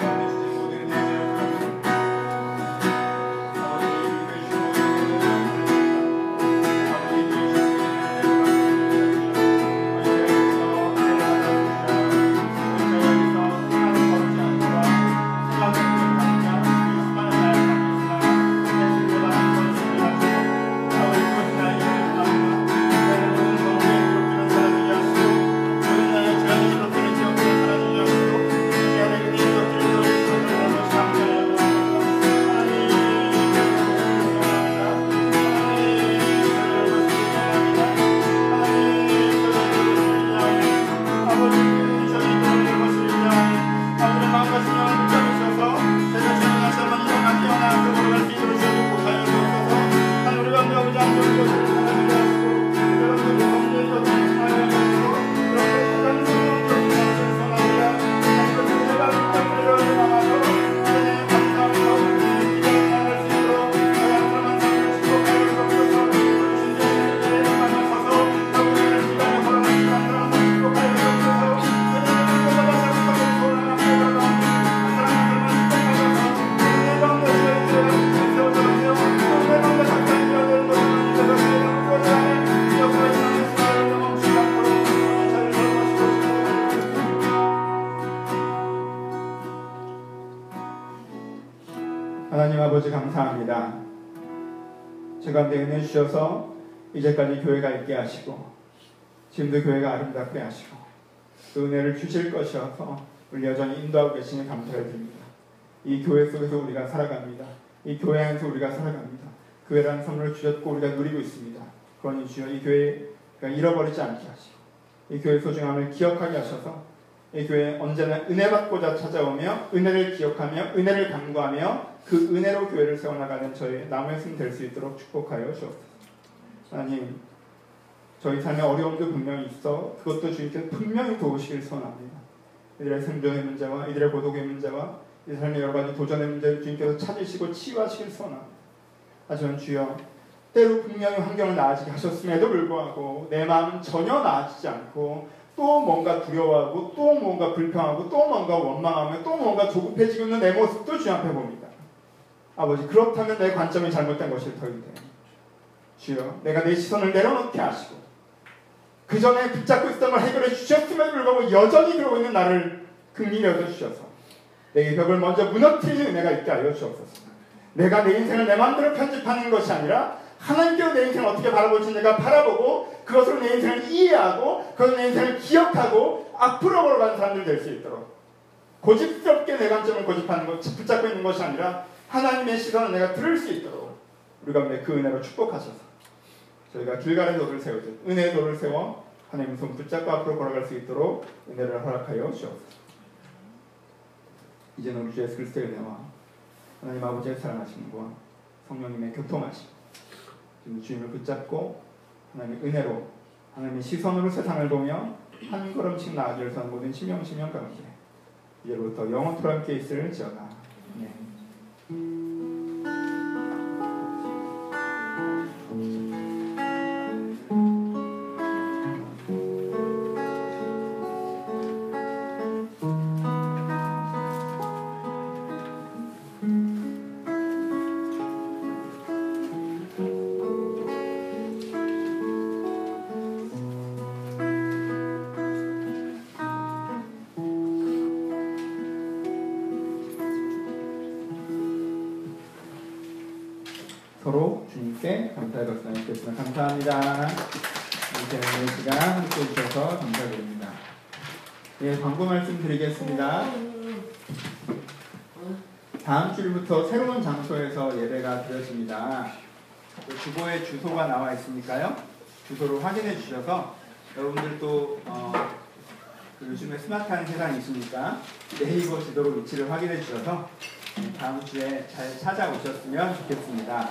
가운데 은혜 주셔서 이제까지 교회가 있게 하시고 지금도 교회가 아름답게 하시고 그 은혜를 주실 것이어서 우리 여전히 인도하고 계시니 감사를 드립니다. 이 교회 속에서 우리가 살아갑니다. 이 교회 안에서 우리가 살아갑니다. 교회라는 선물을 주셨고 우리가 누리고 있습니다. 그러니 주여 이 교회가 잃어버리지 않게 하시고 이 교회 소중함을 기억하게 하셔서 이 교회 언제나 은혜 받고자 찾아오며 은혜를 기억하며 은혜를 간구하며 그 은혜로 교회를 세워나가는 저희 남의 승될 수 있도록 축복하여 주옵소서. 하나님 저희 삶에 어려움도 분명히 있어 그것도 주님께서 분명히 도우시길 소원합니다. 이들의 생존의 문제와 이들의 고독의 문제와 이 삶의 여러 가지 도전의 문제를 주님께서 찾으시고 치유하시길 소원합니다. 하지만 주여 때로 분명히 환경을 나아지게 하셨음에도 불구하고 내 마음은 전혀 나아지지 않고 또 뭔가 두려워하고 또 뭔가 불평하고 또 뭔가 원망하며 또 뭔가 조급해지고 있는 내 모습도 주님 앞에 봅니다. 아버지 그렇다면 내 관점이 잘못된 것일 터인데 주여 내가 내 시선을 내려놓게 하시고 그 전에 붙잡고 있었던 걸 해결해 주셨음에도 불구하고 여전히 그러고 있는 나를 긍휼히 여겨주셔서 내게 벽을 먼저 무너뜨리는 은혜가 있게 하여 주옵소서. 내가 내 인생을 내 마음대로 편집하는 것이 아니라 하나님께서 내 인생을 어떻게 바라볼지 내가 바라보고 그것으로 내 인생을 이해하고 그것으로 내 인생을 기억하고 앞으로 걸어가는 사람들 될 수 있도록 고집스럽게 내 관점을 고집하는 것 붙잡고 있는 것이 아니라 하나님의 시선을 내가 들을 수 있도록 우리 가운데 그 은혜로 축복하셔서 저희가 길가의 도를 세우듯 은혜의 도를 세워 하나님 손 붙잡고 앞으로 걸어갈 수 있도록 은혜를 허락하여 주옵소서 이제는 우리 주 예수 그리스도의 은혜와 하나님 아버지의 사랑하심과 성령님의 교통하심 주님을 붙잡고 하나님의 은혜로 하나님의 시선으로 세상을 보며 한 걸음씩 나아질 선 모든 심령 심령 가운데 이제부터 영원토록 함께 있을 지어다. 네. 서 장소에서 예배가 드려집니다. 그 주보에 주소가 나와 있으니까요. 주소를 확인해 주셔서 여러분들도 어, 그 요즘에 스마트한 세상이 있으니까 네이버 지도로 위치를 확인해 주셔서 다음 주에 잘 찾아오셨으면 좋겠습니다.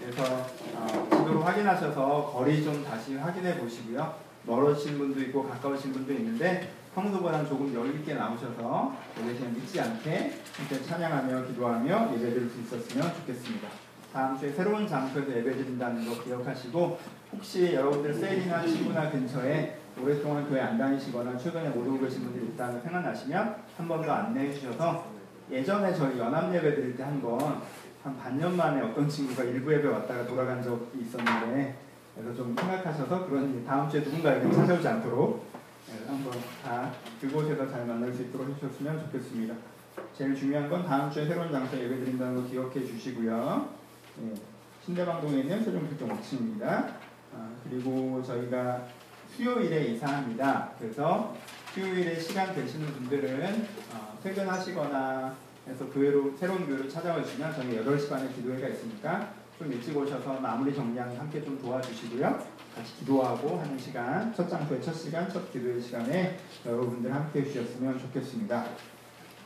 그래서 어, 지도로 확인하셔서 거리 좀 다시 확인해 보시고요. 멀어진 분도 있고 가까우신 분도 있는데 평소보다는 조금 여유 있게 나오셔서 예배 시간 늦지 않게 함께 찬양하며 기도하며 예배 드릴 수 있었으면 좋겠습니다. 다음 주에 새로운 장소에서 예배 드린다는 거 기억하시고 혹시 여러분들 세일이나 친구나 근처에 오랫동안 교회 안 다니시거나 최근에 못 오고 계신 분들이 있다는 생각나시면 한 번 더 안내해 주셔서 예전에 저희 연합 예배 드릴 때한번한 반년 만에 어떤 친구가 일부 예배 왔다가 돌아간 적이 있었는데 그래서 좀 생각하셔서 그런 다음 주에 누군가에게 찾아오지 않도록 네, 한번 다 그곳에서 잘 만날 수 있도록 해주셨으면 좋겠습니다. 제일 중요한 건 다음 주에 새로운 장소에 예배 드린다는 거 기억해 주시고요. 네, 신대방동에 있는 세종필동 5층입니다. 아, 그리고 저희가 수요일에 이사합니다. 그래서 수요일에 시간 되시는 분들은 어, 퇴근하시거나 해서 교회로 새로운 교회로 찾아와 주시면 저희 8시 반에 기도회가 있으니까 좀 일찍 오셔서 마무리 정리하는 함께 좀 도와주시고요. 같이 기도하고 하는 시간, 첫 장소의 첫 시간, 첫 기도의 시간에 여러분들 함께 해주셨으면 좋겠습니다.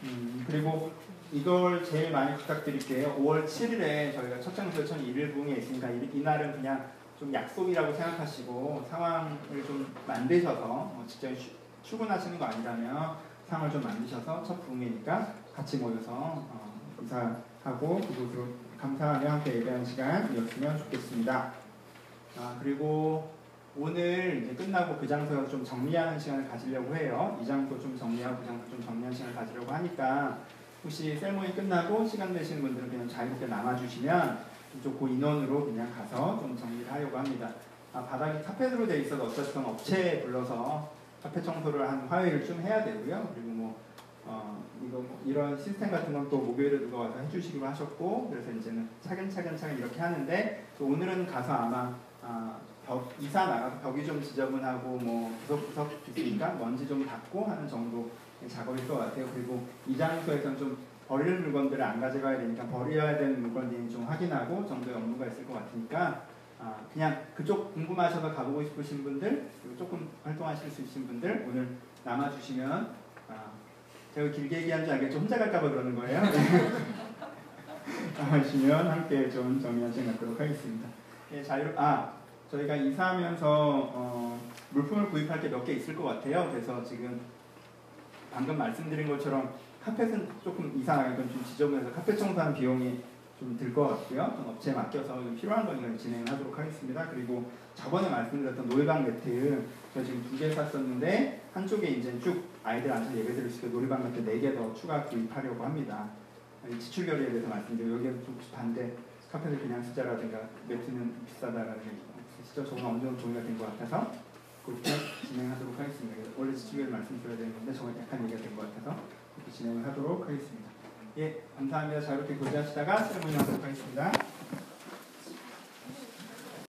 음, 그리고 이걸 제일 많이 부탁드릴게요. 5월 7일에 저희가 첫 장소의 첫 일일부흥에 있으니까 이, 이날은 그냥 좀 약속이라고 생각하시고 상황을 좀 만드셔서 어, 직접 출근하시는 거 아니라면 상황을 좀 만드셔서 첫 부흥이니까 같이 모여서 어, 인사하고 그곳으로 감사하며 함께 예배하는 시간이었으면 좋겠습니다. 아, 그리고 오늘 이제 끝나고 그 장소에서 좀 정리하는 시간을 가지려고 해요. 이 장소 좀 정리하고 그 장소 좀 정리하는 시간을 가지려고 하니까 혹시 셀모이 끝나고 시간 되시는 분들은 그냥 자유롭게 남아주시면 이쪽 그 인원으로 그냥 가서 좀 정리를 하려고 합니다. 아, 바닥이 카펫으로 돼 있어서 어쨌든 업체 불러서 카펫 청소를 한 화요일을 좀 해야 되고요. 그리고 뭐 어, 이거 뭐 이런 시스템 같은 건 또 목요일에 누가 와서 해주시기로 하셨고 그래서 이제는 차근차근 차근 이렇게 하는데 또 오늘은 가서 아마 아, 벽 이사 나가서 벽이 좀 지저분하고 뭐 구석구석 있으니까 먼지 좀 닦고 하는 정도 작업일 것 같아요. 그리고 이 장소에서는 좀 버릴 물건들을 안 가져가야 되니까 버려야 되는 물건들이 좀 확인하고 정도의 업무가 있을 것 같으니까 아, 그냥 그쪽 궁금하셔서 가보고 싶으신 분들 그리고 조금 활동하실 수 있으신 분들 오늘 남아주시면 아, 제가 길게 얘기한 줄 알겠죠? 혼자 갈까봐 그러는 거예요. 남아주시면 함께 좀 정리한 시간 갖도록 하겠습니다. 예, 자유, 아, 저희가 이사하면서 어, 물품을 구입할 게 몇 개 있을 것 같아요. 그래서 지금 방금 말씀드린 것처럼 카펫은 조금 이상하게 좀 지저분해서 카펫 청소하는 비용이 좀 들 것 같고요. 좀 업체에 맡겨서 좀 필요한 거니까 진행을 하도록 하겠습니다. 그리고 저번에 말씀드렸던 놀이방 매트 저 지금 두 개 샀었는데 한쪽에 이제 쭉 아이들 앉아서 예배 드릴 수 있게 놀이방 매트 네 개 더 추가 구입하려고 합니다. 이 지출 결의에 대해서 말씀드리고 여기는 좀 반대 카펫을 그냥 쓰자라든가 매트는 비싸다라는 게 진짜 저건 어느 정도 동의가 된 것 같아서 그렇게 진행하도록 하겠습니다. 원래 지출결 말씀드려야 되는 건데 저건 약간 얘기가 된 것 같아서 그렇게 진행을 하도록 하겠습니다. 예, 감사합니다. 자유롭게 교제하시다가 세레모니 하도록 하겠습니다.